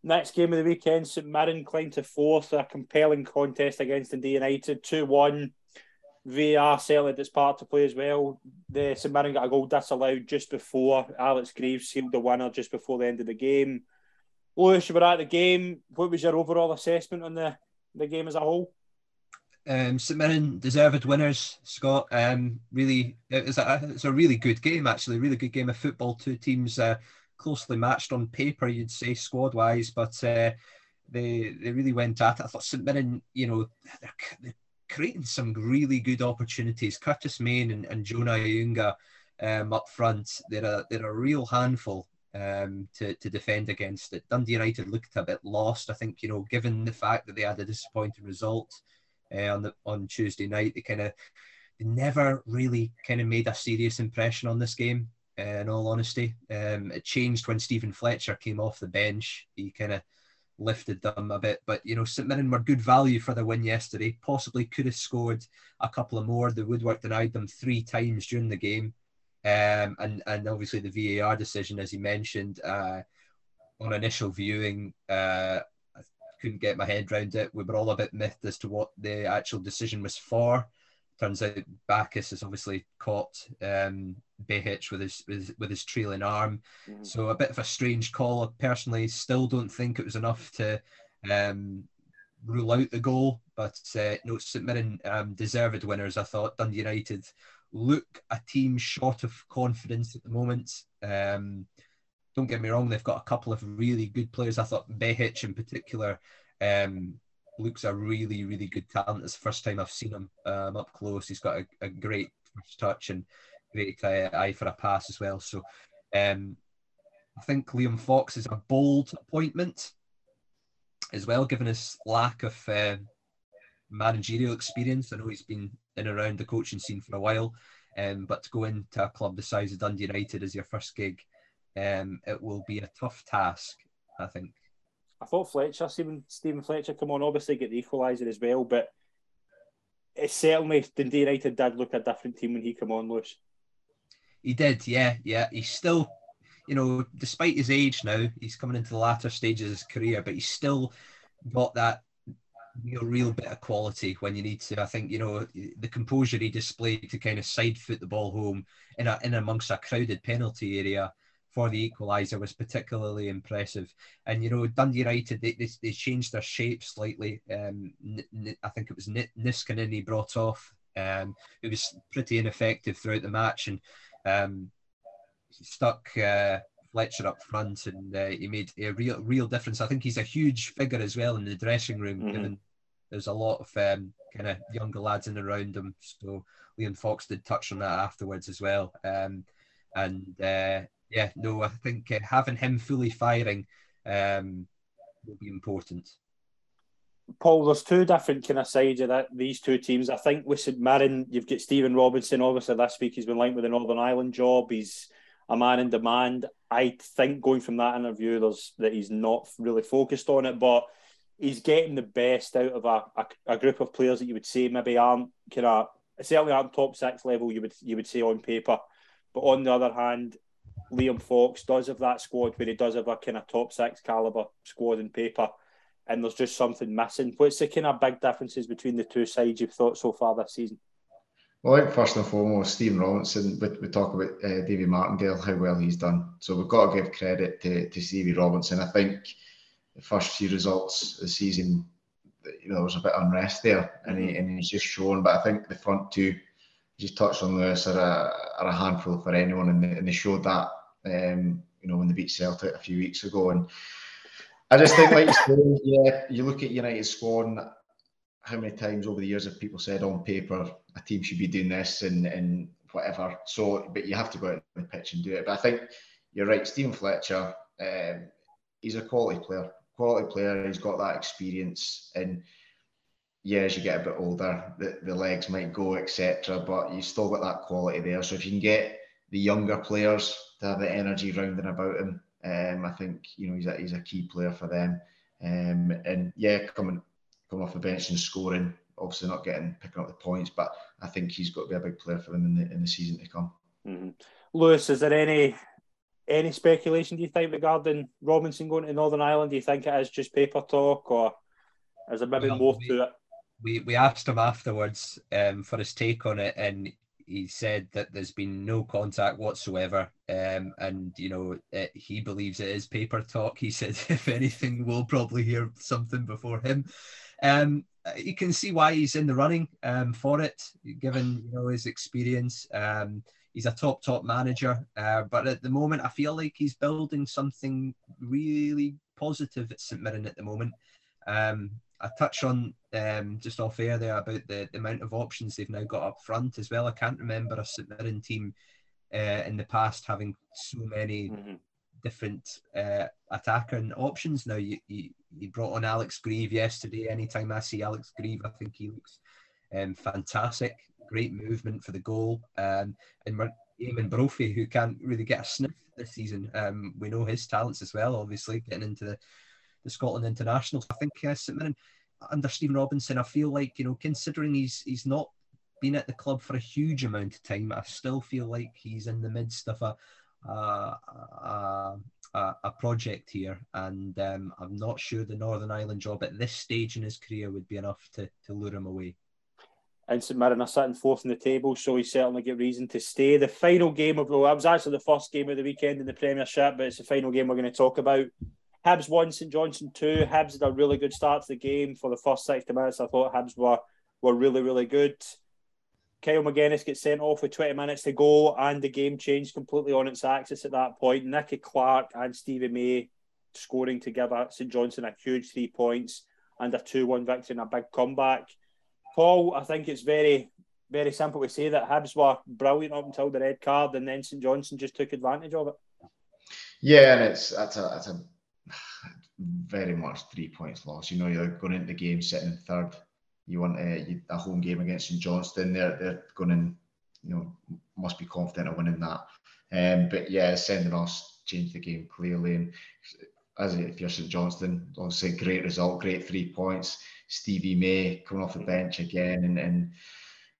Next game of the weekend, St Mirren climbed to fourth, a compelling contest against Dundee United, 2 1. VAR settled its part to play as well. The St Mirren got a goal disallowed just before Alex Greive sealed the winner just before the end of the game. Lewis, you were at the game. What was your overall assessment on the, the game as a whole? Um, St Mirren deserved winners, Scott. Um, really, it was a, it's a really good game, actually. Really good game of football. Two teams uh, closely matched on paper, you'd say, squad wise, but uh, they they really went at it. I thought St Mirren, you know, they're, they're creating some really good opportunities. Curtis Main and, and Jonah Ayunga um, up front, they're a, they're a real handful um, to, to defend against it. Dundee United looked a bit lost, I think, you know, given the fact that they had a disappointing result uh, on the on Tuesday night. They kind of never really kind of made a serious impression on this game. Uh, in all honesty, um, it changed when Stephen Fletcher came off the bench. He kind of lifted them a bit, but you know, St Mirren were good value for the win yesterday. Possibly could have scored a couple of more. The woodwork denied them three times during the game, um, and and obviously the VAR decision, as he mentioned, uh, on initial viewing, uh, couldn't get my head around it. We were all a bit miffed as to what the actual decision was for. Turns out Baccus has obviously caught um, Behich with his, with, with his trailing arm. Mm-hmm. So a bit of a strange call. I personally still don't think it was enough to um, rule out the goal. But uh, no, St Mirren um, deserved winners. I thought Dundee United look a team short of confidence at the moment. Um, don't get me wrong, they've got a couple of really good players. I thought Behich in particular um, looks a really, really good talent. It's the first time I've seen him um, up close. He's got a, a great touch and great uh, eye for a pass as well. So um, I think Liam Fox is a bold appointment as well, given his lack of uh, managerial experience. I know he's been in around the coaching scene for a while, um, but to go into a club the size of Dundee United as your first gig um, it will be a tough task, I think. I thought Fletcher, Stephen, Stephen Fletcher, come on, obviously get the equaliser as well, but it certainly Dundee United did look a different team when he came on, Lewis. He did, yeah, yeah. He's still you know, despite his age now, he's coming into the latter stages of his career, but he's still got that real, real bit of quality when you need to. I think you know the composure he displayed to kind of side foot the ball home in a, in amongst a crowded penalty area for the equaliser was particularly impressive. And you know Dundee United they, they, they changed their shape slightly. Um, I think it was Niskanen he brought off. Um, it was pretty ineffective throughout the match and um, stuck. Uh, Fletcher up front, and uh, he made a real real difference. I think he's a huge figure as well in the dressing room, mm-hmm. given there's a lot of um, kind of younger lads in around him. So Liam Fox did touch on that afterwards as well. Um, and uh, yeah, no, I think uh, having him fully firing um, will be important. Paul, there's two different kind of sides of that. These two teams, I think with St Mirren, you've got Stephen Robinson. Obviously, this week he's been linked with the Northern Ireland job. He's a man in demand. I think going from that interview, there's that he's not really focused on it, but he's getting the best out of a, a, a group of players that you would say maybe aren't kind of certainly aren't top six level. You would you would say on paper, but on the other hand, Liam Fox does have that squad where he does have a kind of top six caliber squad in paper, and there's just something missing. What's the kind of big differences between the two sides you've thought so far this season? Well, I think first and foremost, Stephen Robinson, we, we talk about uh, David Martindale, how well he's done. So we've got to give credit to, to Stevie Robinson. I think the first few results of the season, you know, there was a bit of unrest there, and, he, and he's just shown. But I think the front two, just touched on Lewis, are a, are a handful for anyone, and they, and they showed that, um, you know, when they beat Celtic a few weeks ago. And I just think, like you yeah, you look at United's squad, and how many times over the years have people said on paper a team should be doing this and, and whatever. So, but you have to go out on the pitch and do it. But I think you're right, Stephen Fletcher. Um, he's a quality player. Quality player. He's got that experience, and yeah, as you get a bit older, the, the legs might go, etc. But you still got that quality there. So if you can get the younger players to have the energy rounding about him, um, I think you know he's a, he's a key player for them. Um, and yeah, coming coming off the bench and scoring. Obviously, not getting picking up the points, but I think he's got to be a big player for them in the in the season to come. Mm-hmm. Lewis, is there any any speculation? Do you think regarding Robinson going to Northern Ireland? Do you think it is just paper talk, or is there maybe well, more we, to it? We we asked him afterwards um, for his take on it, and he said that there's been no contact whatsoever, um, and you know it, he believes it is paper talk. He said, if anything, we'll probably hear something before him. Um, you can see why he's in the running um, for it, given you know his experience. Um, he's a top top manager, uh, but at the moment, I feel like he's building something really positive at St Mirren at the moment. Um, I touch on um, just off air there about the, the amount of options they've now got up front as well. I can't remember a St Mirren team uh, in the past having so many mm-hmm different uh, attacking options. Now you, you, you brought on Alex Greive yesterday. Anytime I see Alex Greive, I think he looks um, fantastic. Great movement for the goal. Um, and we're Eamonn Brophy, who can't really get a sniff this season. Um, we know his talents as well, obviously, getting into the, the Scotland International. I think uh, St Mirren, under Stephen Robinson, I feel like, you know, considering he's he's not been at the club for a huge amount of time, I still feel like he's in the midst of a, a, a, project here, and um, I'm not sure the Northern Ireland job at this stage in his career would be enough to, to lure him away. And St Mirren are sitting fourth in the table, so he certainly get reason to stay. The final game of the well, that was actually the first game of the weekend in the Premiership, but it's the final game we're going to talk about. Hibs won, St Johnstone two. Hibs had a really good start to the game. For the first 60 minutes, I thought Hibs were were really, really good. Kyle Magennis gets sent off with 20 minutes to go, and the game changed completely on its axis at that point. Nicky Clark and Stevie May scoring together. St Johnstone a huge three points and a 2 1 victory and a big comeback. Paul, I think it's very, very simple to say that Hibs were brilliant up until the red card, and then St Johnstone just took advantage of it. Yeah, and it's that's a that's a very much three points loss. You know, you're going into the game sitting in third you want a, a home game against St Johnstone. They're they're going in, you know, must be confident of winning that. Um, but yeah, sending us changed the game clearly. And as if you're St Johnstone, obviously great result, great three points. Stevie May coming off the bench again and, and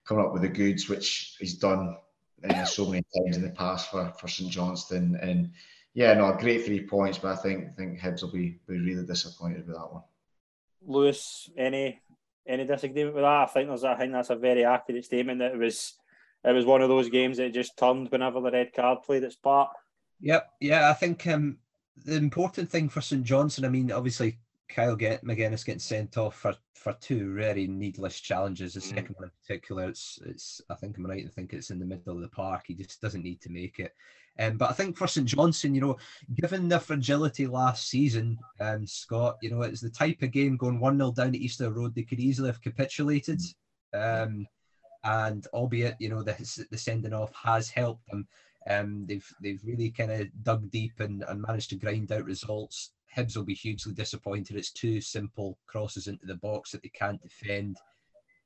coming up with the goods, which he's done uh, so many times in the past for, for St Johnstone. And yeah, no, great three points, but I think I think Hibs will be be really disappointed with that one. Lewis, any any disagreement with that? I think there's I think that's a very accurate statement that it was it was one of those games that just turned whenever the red card played its part. Yep, yeah, I think um, the important thing for St Johnstone, I mean, obviously Kyle get Magennis getting sent off for, for two very needless challenges. The mm. second one in particular, it's it's I think I'm right to think it's in the middle of the park. He just doesn't need to make it. Um, but I think for St Johnstone, you know, given the fragility last season, um, Scott, you know, it's the type of game going 1 0 down at Easter Road, they could easily have capitulated. Um, and albeit, you know, the, the sending off has helped them. Um, they've they've really kind of dug deep and, and managed to grind out results. Hibs will be hugely disappointed. It's two simple crosses into the box that they can't defend.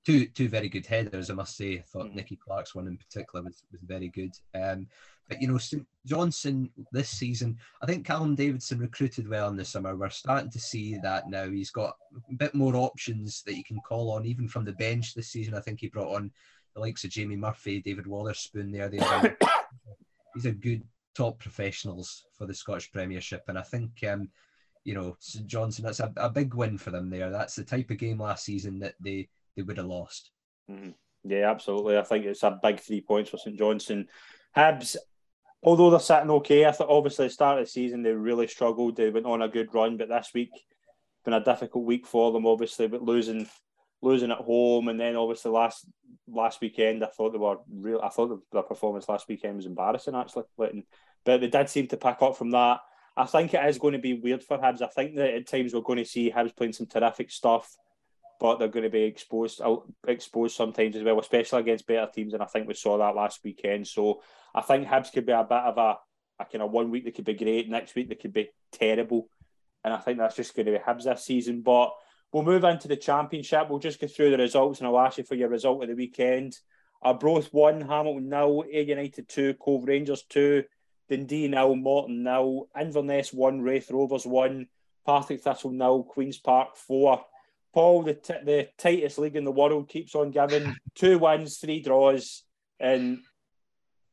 Two two very good headers, I must say. I thought mm. Nicky Clark's one in particular was, was very good. Um, but you know, St Johnstone this season, I think Callum Davidson recruited well in the summer. We're starting to see that now. He's got a bit more options that you can call on, even from the bench this season. I think he brought on the likes of Jamie Murphy, David Wotherspoon there. The other, these are good top professionals for the Scottish Premiership, and I think um, you know St Johnstone. That's a, a big win for them there. That's the type of game last season that they they would have lost. Mm-hmm. Yeah, absolutely. I think it's a big three points for St Johnstone. Hibs although they're sitting okay, I thought obviously the start of the season they really struggled. They went on a good run, but this week been a difficult week for them, obviously, but losing losing at home and then obviously last last weekend I thought they were real I thought their performance last weekend was embarrassing actually. But they did seem to pick up from that. I think it is going to be weird for Hibs. I think that at times we're going to see Hibs playing some terrific stuff but they're going to be exposed exposed sometimes as well, especially against better teams. And I think we saw that last weekend. So I think Hibs could be a bit of a, a kind of one week they could be great, next week they could be terrible, and I think that's just going to be Hibs this season. But we'll move into the championship. We'll just go through the results, and I'll ask you for your result of the weekend. Arbroath one, Hamilton nil, Ayr United two, Cove Rangers two, Dundee nil, Morton nil, Inverness one, Raith Rovers one, Partick Thistle nil, Queens Park four. Paul, the, t- the tightest league in the world, keeps on giving two wins, three draws, and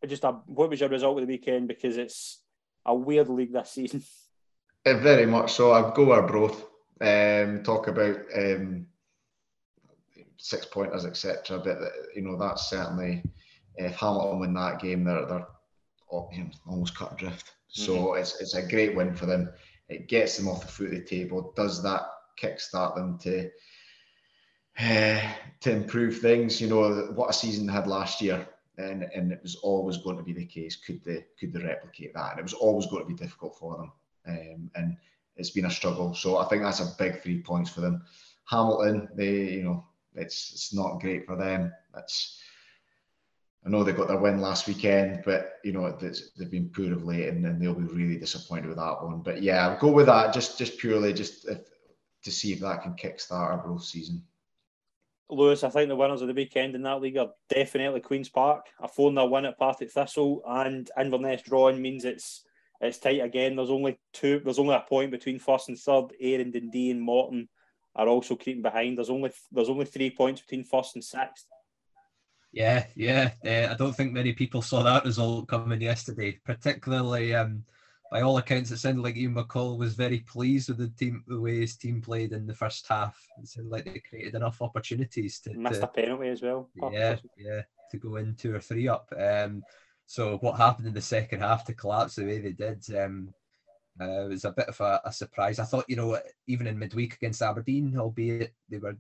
just a, what was your result of the weekend? Because it's a weird league this season. Uh, very much so. I'd go Arbroath. Um, talk about um, six pointers, etc. But you know that's certainly if Hamilton win that game, they're they're almost cut adrift. So mm-hmm. it's it's a great win for them. It gets them off the foot of the table. Does that kickstart them to uh, to improve things. You know what a season they had last year, and and it was always going to be the case. Could they could they replicate that? And it was always going to be difficult for them, um, and it's been a struggle. So I think that's a big three points for them. Hamilton, they you know it's it's not great for them. That's I know they got their win last weekend, but you know they've been poor of late, and, they'll be really disappointed with that one. But yeah, I'll go with that. Just just purely just if to see if that can kickstart Arbroath's season. Lewis, I think the winners of the weekend in that league are definitely Queens Park. A 4 0 win at Partick Thistle and Inverness drawing means it's it's tight again. There's only two there's only a point between first and third. Ayr and Dundee and Morton are also creeping behind. There's only there's only three points between first and sixth. Yeah, yeah. Uh, I don't think many people saw that result coming yesterday, particularly um, by all accounts, it sounded like Ian McCall was very pleased with the team, the way his team played in the first half. It sounded like they created enough opportunities to missed to, a penalty as well. Yeah, yeah, to go in two or three up. Um, so what happened in the second half to collapse the way they did um, uh, was a bit of a, a, surprise. I thought, you know, even in midweek against Aberdeen, albeit they were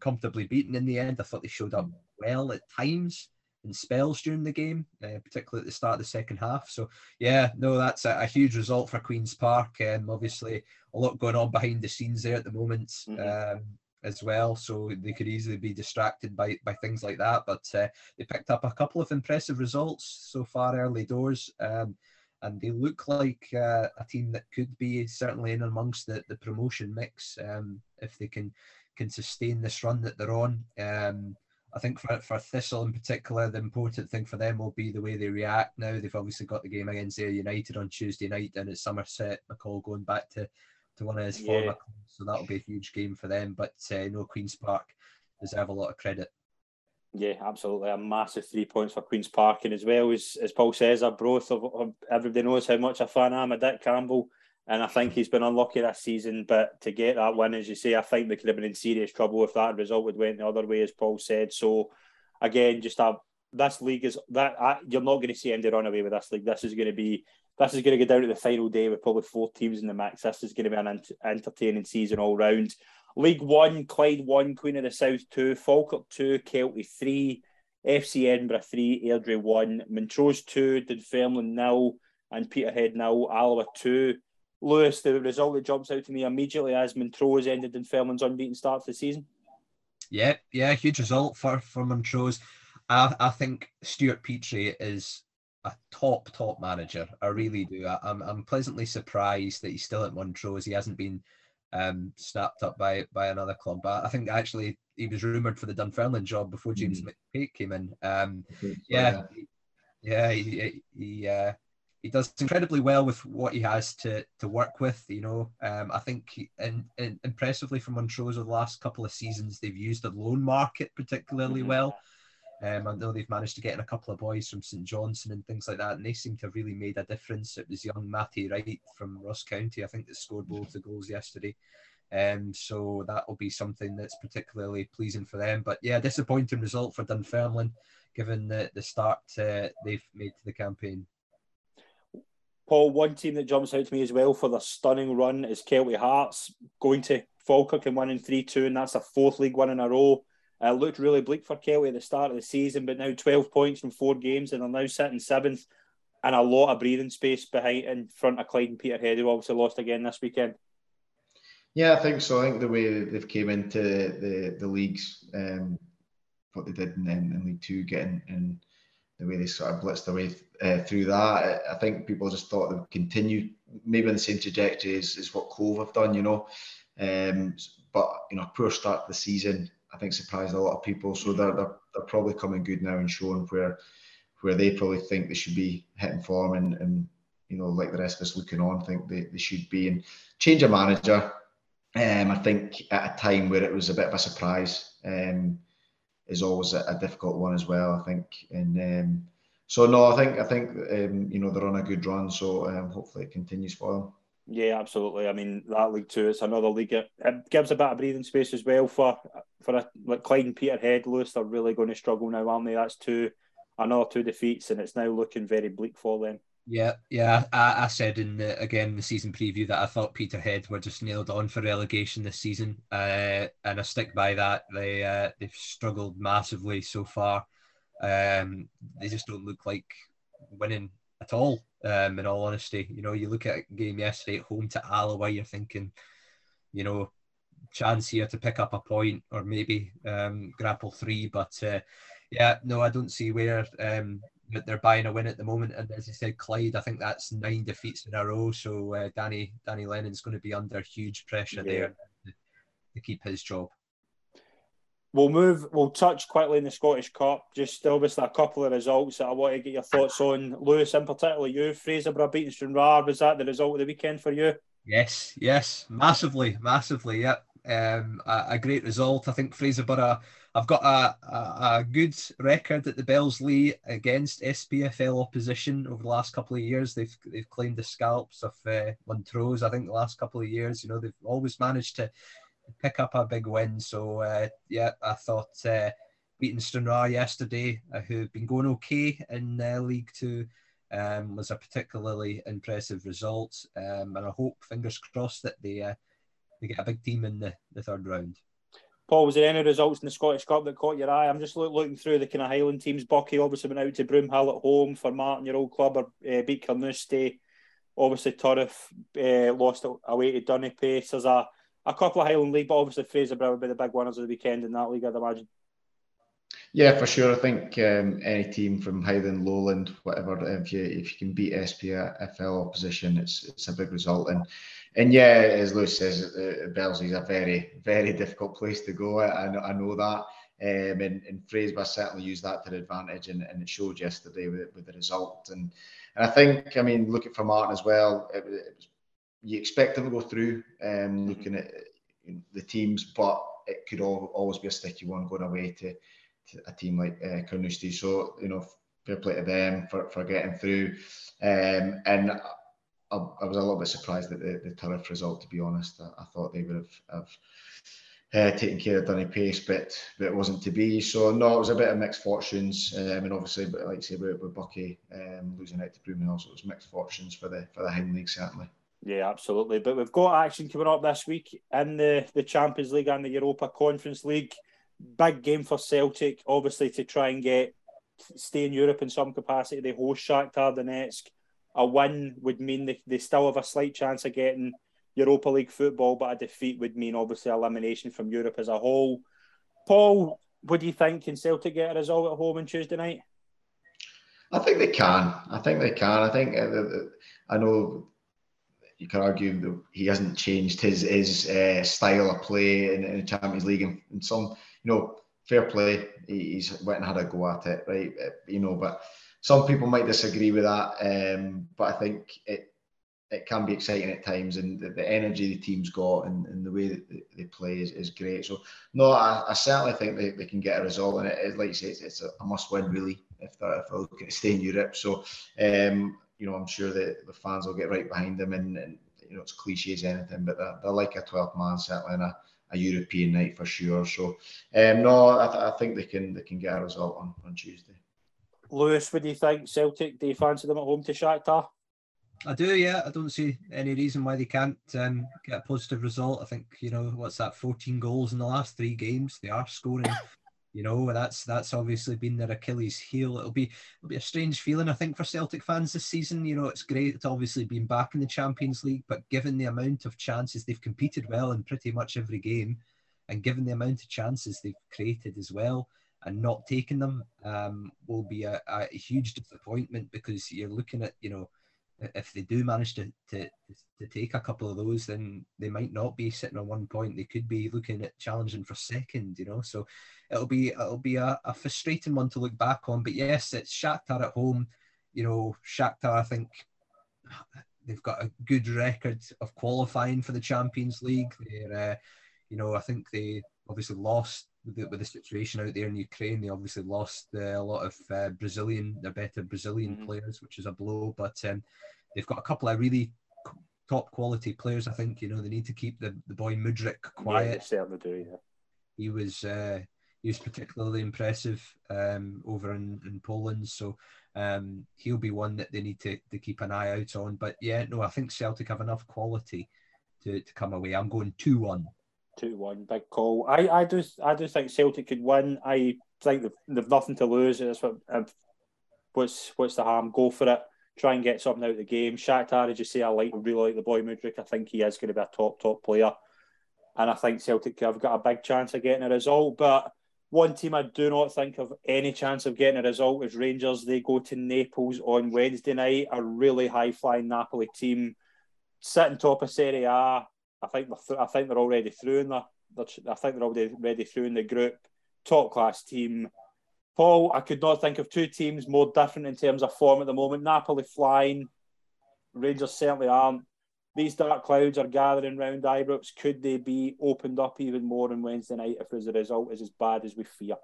comfortably beaten in the end, I thought they showed up well at times in spells during the game, uh, particularly at the start of the second half. So, yeah, no, that's a, a huge result for Queen's Park. Um, obviously, a lot going on behind the scenes there at the moment mm-hmm. um, as well. So they could easily be distracted by, by things like that. But uh, they picked up a couple of impressive results so far early doors. Um, and they look like uh, a team that could be certainly in amongst the, the promotion mix um, if they can can sustain this run that they're on. Um, I think for, for Thistle in particular, the important thing for them will be the way they react now. They've obviously got the game against Ayr United on Tuesday night and it's Somerset. McCall going back to, to one of his yeah. former clubs, so that'll be a huge game for them. But uh, no Queen's Park deserve a lot of credit. Yeah, absolutely. A massive three points for Queen's Park. And as well as, as Paul says, I both of, of everybody knows how much a fan I am of Dick Campbell. And I think he's been unlucky this season. But to get that win, as you say, I think they could have been in serious trouble if that result would went the other way, as Paul said. So again, just a this league is that I, you're not going to see Andy run away with this league. This is going to be this is going to go down to the final day with probably four teams in the mix. This is going to be an entertaining season all round. League One, Clyde one, Queen of the South two, Falkirk two, Kelty three, FC Edinburgh three, Airdrie one, Montrose two, Dunfermline nil, and Peterhead nil, Alloa two. Lewis, the result that jumps out to me immediately as Montrose ended Dunfermline's unbeaten start to the season. Yeah, yeah, huge result for for Montrose. I, I think Stuart Petrie is a top top manager. I really do. I, I'm, I'm pleasantly surprised that he's still at Montrose. He hasn't been um, snapped up by by another club. But I think actually he was rumoured for the Dunfermline job before James mm. McPake came in. Um, yeah, yeah, he he, uh, he does incredibly well with what he has to to work with. You know, um, I think he, in, impressively from Montrose over the last couple of seasons, they've used the loan market particularly mm-hmm. well. Um, I know they've managed to get in a couple of boys from St Johnstone and things like that, and they seem to have really made a difference. It was young Matty Wright from Ross County, I think, that scored both the goals yesterday. Um, so that will be something that's particularly pleasing for them. But yeah, disappointing result for Dunfermline, given the, the start uh, they've made to the campaign. Paul, one team that jumps out to me as well for the stunning run is Kelty Hearts going to Falkirk and winning 3 2, and that's a fourth league win in a row. Uh, looked really bleak for Kelty at the start of the season, but now 12 points from four games, and they're now sitting seventh and a lot of breathing space behind in front of Clyde and Peterhead, who obviously lost again this weekend. Yeah, I think so. I think the way they've came into the the leagues, um, what they did in, in League Two, getting and the way they sort of blitzed their way uh, through that, I think people just thought they would continue maybe on the same trajectory as, as what Cove have done, you know. Um, but you know, poor start to the season. I think surprised a lot of people. So they're, they're, they're probably coming good now and showing where where they probably think they should be hitting form and, and you know like the rest of us looking on think they, they should be and change a manager. Um, I think at a time where it was a bit of a surprise um, is always a, a difficult one as well. I think and um, so no, I think I think um, you know they're on a good run. So um, hopefully it continues for them. Yeah, absolutely. I mean, that league too, it's another league. It, gives a bit of breathing space as well for for a, like Clyde and Peterhead. Lewis, they're really going to struggle now, aren't they? That's two, another two defeats, and it's now looking very bleak for them. Yeah, yeah. I, I said in the, again the season preview that I thought Peterhead were just nailed on for relegation this season, uh, and I stick by that. They uh, they've struggled massively so far. Um, they just don't look like winning at all. Um, in all honesty, you know, you look at a game yesterday at home to Alloa, you're thinking, you know, chance here to pick up a point or maybe um, grapple three. But uh, yeah, no, I don't see where um, they're buying a win at the moment. And as I said, Clyde, I think that's nine defeats in a row. So uh, Danny Danny Lennon's going to be under huge pressure yeah. there to, to keep his job. We'll move. We'll touch quickly in the Scottish Cup. Just obviously a couple of results that I want to get your thoughts on. Lewis, in particular, you Fraserburgh beating Stranraer. Was that the result of the weekend for you? Yes, yes, massively, massively. Yep, um, a, a, great result. I think Fraserburgh. I've got a, a, a, good record at the Bellslea against SPFL opposition over the last couple of years. They've they've claimed the scalps of uh, Montrose. I think the last couple of years, you know, they've always managed to pick up a big win. So uh, yeah, I thought uh, beating Stranraer yesterday, uh, who've been going okay in uh, League Two, um, was a particularly impressive result. Um, and I hope, fingers crossed, that they uh, they get a big team in the, the third round. Paul, was there any results in the Scottish Cup that caught your eye? I'm just look, looking through the kind of Highland teams. Buckie obviously went out to Broomhill at home Formartine, your old club, or uh, beat Carnoustie. Obviously, Turriff uh, lost away to Dunipace. There's a a couple of Highland League, but obviously Fraserburgh would be the big winners of the weekend in that league, I'd imagine. Yeah, for sure. I think um, any team from Highland, Lowland, whatever, if you if you can beat SPFL opposition, it's it's a big result. And and yeah, as Lewis says, uh, is a very very difficult place to go. I, know, I know that. Um, and, and Fraserburgh certainly used that to their advantage, and, and it showed yesterday with, with the result. And, and I think, I mean, looking Formartine as well, it, it was you expect them to go through, um, looking at the teams, but it could all, always be a sticky one going away to a team like uh, Carnoustie. So you know, fair play to them for, for getting through. Um, and I, I, was a little bit surprised at the, the result. To be honest, I, I thought they would have, have uh, taken care of Dunipace, but but it wasn't to be. So no, it was a bit of mixed fortunes. Um, and obviously, but like I say, with, with Buckie um, losing out to Broomhill, so it was mixed fortunes for the for the Highland League certainly. Yeah, absolutely. But we've got action coming up this week in the, the Champions League and the Europa Conference League. Big game for Celtic, obviously, to try and get stay in Europe in some capacity. They host Shakhtar Donetsk. A win would mean they, they still have a slight chance of getting Europa League football, but a defeat would mean obviously elimination from Europe as a whole. Paul, what do you think? Can Celtic get a result at home on Tuesday night? I think they can. I think they can. I think uh, I know you can argue that he hasn't changed his his uh, style of play in, in, the Champions League, and, and, some you know fair play. He, he's went and had a go at it, right? Uh, you know, but some people might disagree with that. Um, but I think it it can be exciting at times, and the, the energy the team's got and, and the way that they play is, is great. So no, I, I certainly think they, they can get a result, and it is like you say, it's, it's a, a must win really if they're if they're looking to stay in Europe. So. Um, you know, I'm sure that the fans will get right behind them. And, and you know, it's cliche as anything, but they're, they're like a 12 man certainly in a, a European night for sure. So, um, no, I, th- I think they can they can get a result on, on Tuesday. Lewis, what do you think? Celtic, do you fancy them at home to Shakhtar? I do, yeah. I don't see any reason why they can't um, get a positive result. I think you know what's that, 14 goals in the last three games. They are scoring you know, that's that's obviously been their Achilles heel. It'll be it'll be a strange feeling, I think, for Celtic fans this season. You know, it's great to obviously being back in the Champions League, but given the amount of chances they've competed well in pretty much every game, and given the amount of chances they've created as well, and not taking them um, will be a, a huge disappointment because you're looking at you know if they do manage to, to to take a couple of those, then they might not be sitting on one point. They could be looking at challenging for second, you know. So it'll be it'll be a, a frustrating one to look back on. But yes, it's Shakhtar at home. You know, Shakhtar, I think they've got a good record of qualifying for the Champions League. They're, uh, you know, I think they obviously lost with the, with the situation out there in Ukraine. They obviously lost uh, a lot of uh, Brazilian, their better Brazilian mm-hmm. players, which is a blow. But um, they've got a couple of really top quality players. I think you know they need to keep the, the boy Mudryk quiet. Yeah, certainly do. Yeah. He was uh, he was particularly impressive um, over in, in Poland. So um, he'll be one that they need to, to keep an eye out on. But yeah, no, I think Celtic have enough quality to, to come away. I'm going two one. Two one, big call. I, I do I do think Celtic could win. I think they've, they've nothing to lose. That's what uh, what's what's the harm? Go for it. Try and get something out of the game. Shakhtar, as you say, I like really like the boy Mudryk. I think he is going to be a top top player, and I think Celtic have got a big chance of getting a result. But one team I do not think of any chance of getting a result is Rangers. They go to Naples on Wednesday night. A really high flying Napoli team, sitting top of Serie A. I think they're th- I think they're already through in the. I think they're already ready through in the group. Top class team. Paul, I could not think of two teams more different in terms of form at the moment. Napoli flying, Rangers certainly aren't. These dark clouds are gathering round Ibrox. Could they be opened up even more on Wednesday night if as a result is as bad as we fear?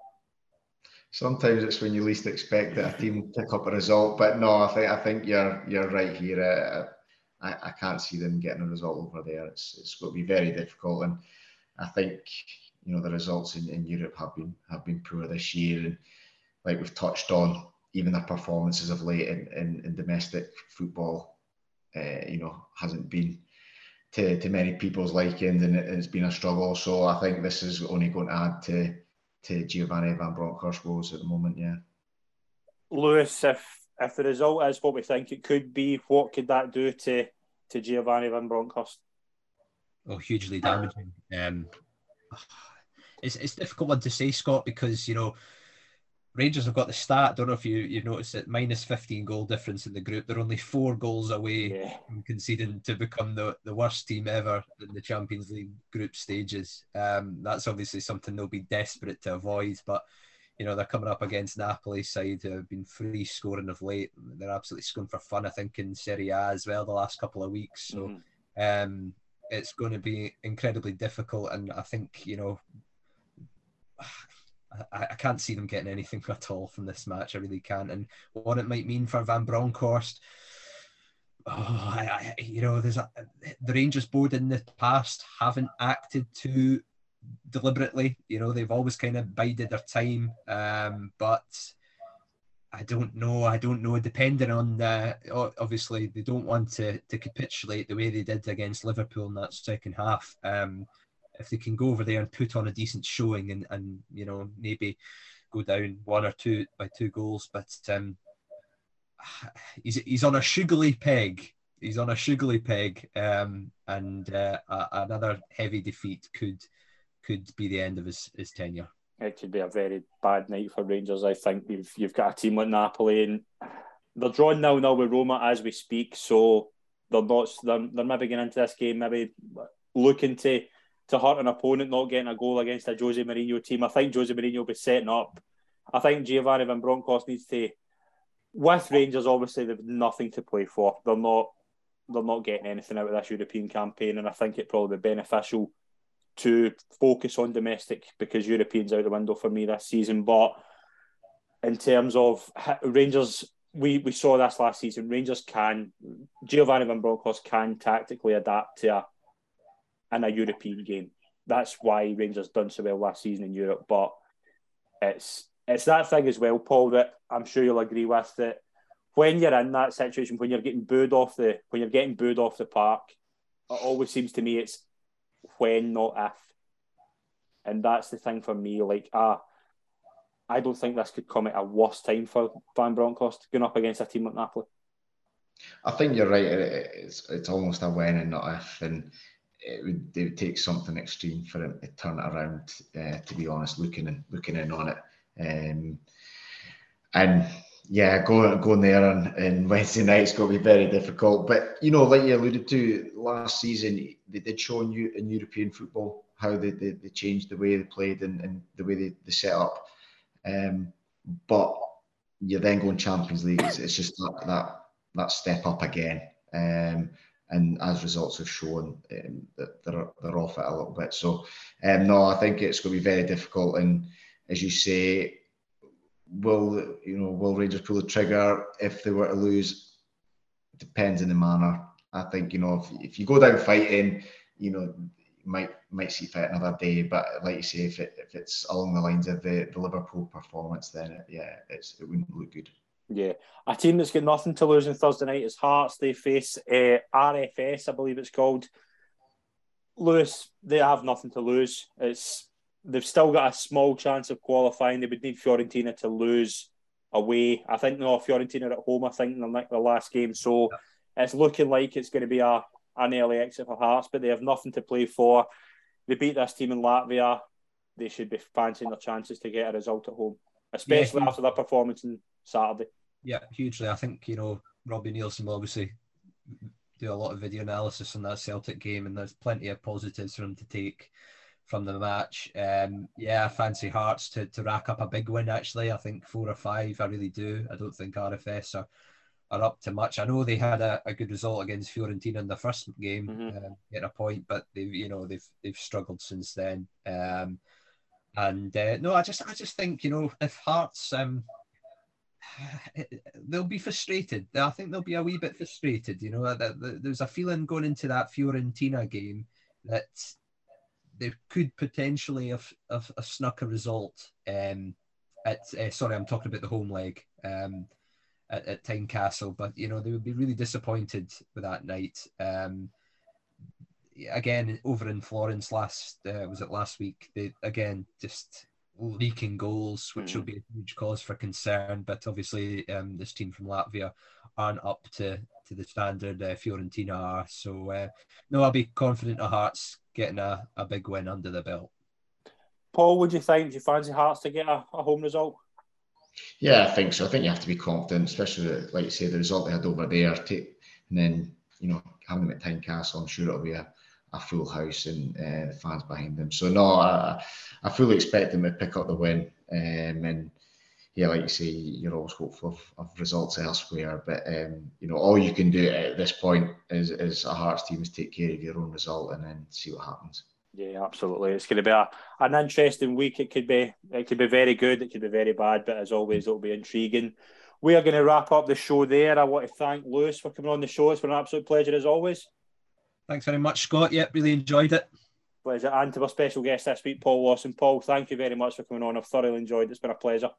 Sometimes it's when you least expect that a team pick up a result, but no, I think I think you're you're right here. Uh, I, I can't see them getting a result over there. It's it's going to be very difficult, and I think you know the results in, in Europe have been have been poor this year, and like we've touched on, even their performances of late in, in, in domestic football, uh, you know, hasn't been to, to many people's liking, and it's been a struggle. So I think this is only going to add to to Giovanni Van Bronckhorst woes at the moment. Yeah, Lewis, if if the result is what we think it could be, what could that do to to Giovanni Van Bronckhorst? Oh, hugely damaging. Um, it's it's difficult one to say, Scott, because you know Rangers have got the stat. I don't know if you you've noticed it. Minus fifteen goal difference in the group. They're only four goals away yeah. from conceding to become the, the worst team ever in the Champions League group stages. Um, that's obviously something they'll be desperate to avoid. But you know they're coming up against Napoli side who have been free scoring of late. They're absolutely scoring for fun. I think in Serie A as well the last couple of weeks. So. Mm-hmm. Um, it's going to be incredibly difficult, and I think you know I, I, can't see them getting anything at all from this match. I really can't. And what it might mean for Van Bronckhorst, oh, I, I, you know, there's a, the Rangers board in the past haven't acted too deliberately. You know, they've always kind of bided their time. Um, but I don't know. I don't know. Depending on the, obviously, they don't want to to capitulate the way they did against Liverpool in that second half. Um, if they can go over there and put on a decent showing and and you know maybe go down one or two by two goals, but um, he's he's on a sugary peg. He's on a sugary peg, um, and uh, another heavy defeat could could be the end of his, his tenure. It could be a very bad night for Rangers. I think you've you've got a team like Napoli, and they're drawing now now with Roma as we speak. So they're not they're, they're maybe getting into this game, maybe looking to to hurt an opponent, not getting a goal against a Jose Mourinho team. I think Jose Mourinho will be setting up. I think Giovanni Van Bronckhorst needs to with Rangers, obviously they've nothing to play for. They're not they're not getting anything out of this European campaign, and I think it probably be beneficial to focus on domestic because Europeans out the window for me this season. But in terms of Rangers, we, we saw this last season. Rangers can Giovanni Van Bronckhorst can tactically adapt to a in a European game. That's why Rangers done so well last season in Europe. But it's it's that thing as well, Paul, that I'm sure you'll agree with that when you're in that situation, when you're getting booed off the when you're getting booed off the park, it always seems to me it's when, not if. And that's the thing for me. Like, ah, I don't think this could come at a worse time for Van Bronckhorst going up against a team like Napoli. I think you're right. It's it's almost a when and not if, and it would, it would take something extreme for him to turn it around. Uh, to be honest, looking and looking in on it, um, and yeah, going going there on, on Wednesday night's going to be very difficult. But you know, like you alluded to last season, they did show in, in European football how they, they, they, changed the way they played and, and the way they, they set up. Um, but you're then going Champions League. It's, it's just that, that that step up again. Um, and as results have shown, um, that they're they're off it a little bit. So, um, no, I think it's going to be very difficult. And as you say, will you know will Rangers pull the trigger if they were to lose? Depends on the manner. I think you know if, if you go down fighting, you know might might see fight another day. But like you say, if it if it's along the lines of the, the Liverpool performance, then it, yeah, it's it wouldn't look good. Yeah, a team that's got nothing to lose on Thursday night is Hearts. They face uh, RFS, I believe it's called. Lewis, they have nothing to lose. It's they've still got a small chance of qualifying. They would need Fiorentina to lose away. I think no, Fiorentina at home. I think in the, the last game, so yeah. it's looking like it's going to be a an early exit for Hearts, but they have nothing to play for. They beat this team in Latvia. They should be fancying their chances to get a result at home, especially yeah, after their performance on Saturday. Yeah, hugely. I think you know Robbie Neilson will obviously do a lot of video analysis on that Celtic game, and there's plenty of positives for him to take from the match. Um, yeah, I fancy Hearts to, to rack up a big win. Actually, I think four or five. I really do. I don't think RFS are are up to much. I know they had a, a good result against Fiorentina in the first game, mm-hmm. um, getting a point, but they've you know they've they've struggled since then. Um, and uh, no, I just I just think you know if Hearts um, they'll be frustrated. I think they'll be a wee bit frustrated. You know, there's a feeling going into that Fiorentina game that they could potentially have, have, have snuck a result. Um, at uh, sorry, I'm talking about the home leg. Um, at, at Tynecastle, but you know they would be really disappointed with that night. Um, again, over in Florence last uh, was it last week? They again just leaking goals, which will be a huge cause for concern. But obviously, um, this team from Latvia aren't up to to the standard uh, Fiorentina are. So uh, no, I'll be confident of Hearts getting a, a big win under the belt. Paul, would you think? Do you fancy Hearts to get a, a home result? Yeah, I think so. I think you have to be confident, especially like you say, the result they had over there. Take, and then you know having them at Tynecastle, I'm sure it'll be a, a full house and uh, fans behind them. So no, I, I fully expect them to pick up the win. Um, and yeah, like you say, you're always hopeful of, of results elsewhere. But um, you know, all you can do at this point is, is a Hearts team is take care of your own result and then see what happens. Yeah, absolutely. It's going to be a, an interesting week. It could be it could be very good. It could be very bad. But as always, it'll be intriguing. We are going to wrap up the show there. I want to thank Lewis for coming on the show. It's been an absolute pleasure as always. Thanks very much, Scott. Yep, really enjoyed it. Pleasure. And to our special guest this week, Paul Lawson. Paul, thank you very much for coming on. I've thoroughly enjoyed it. It's been a pleasure.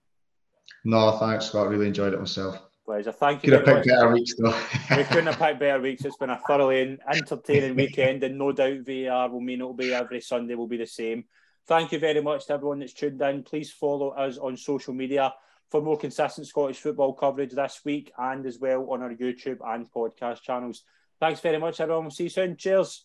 No, thanks, Scott. Really enjoyed it myself. Pleasure. Thank you. Could have picked better weeks, though. we couldn't have picked better weeks. It's been a thoroughly entertaining weekend, and no doubt VAR will mean it'll be every Sunday will be the same. Thank you very much to everyone that's tuned in. Please follow us on social media for more consistent Scottish football coverage this week and as well on our YouTube and podcast channels. Thanks very much, everyone. We'll see you soon. Cheers.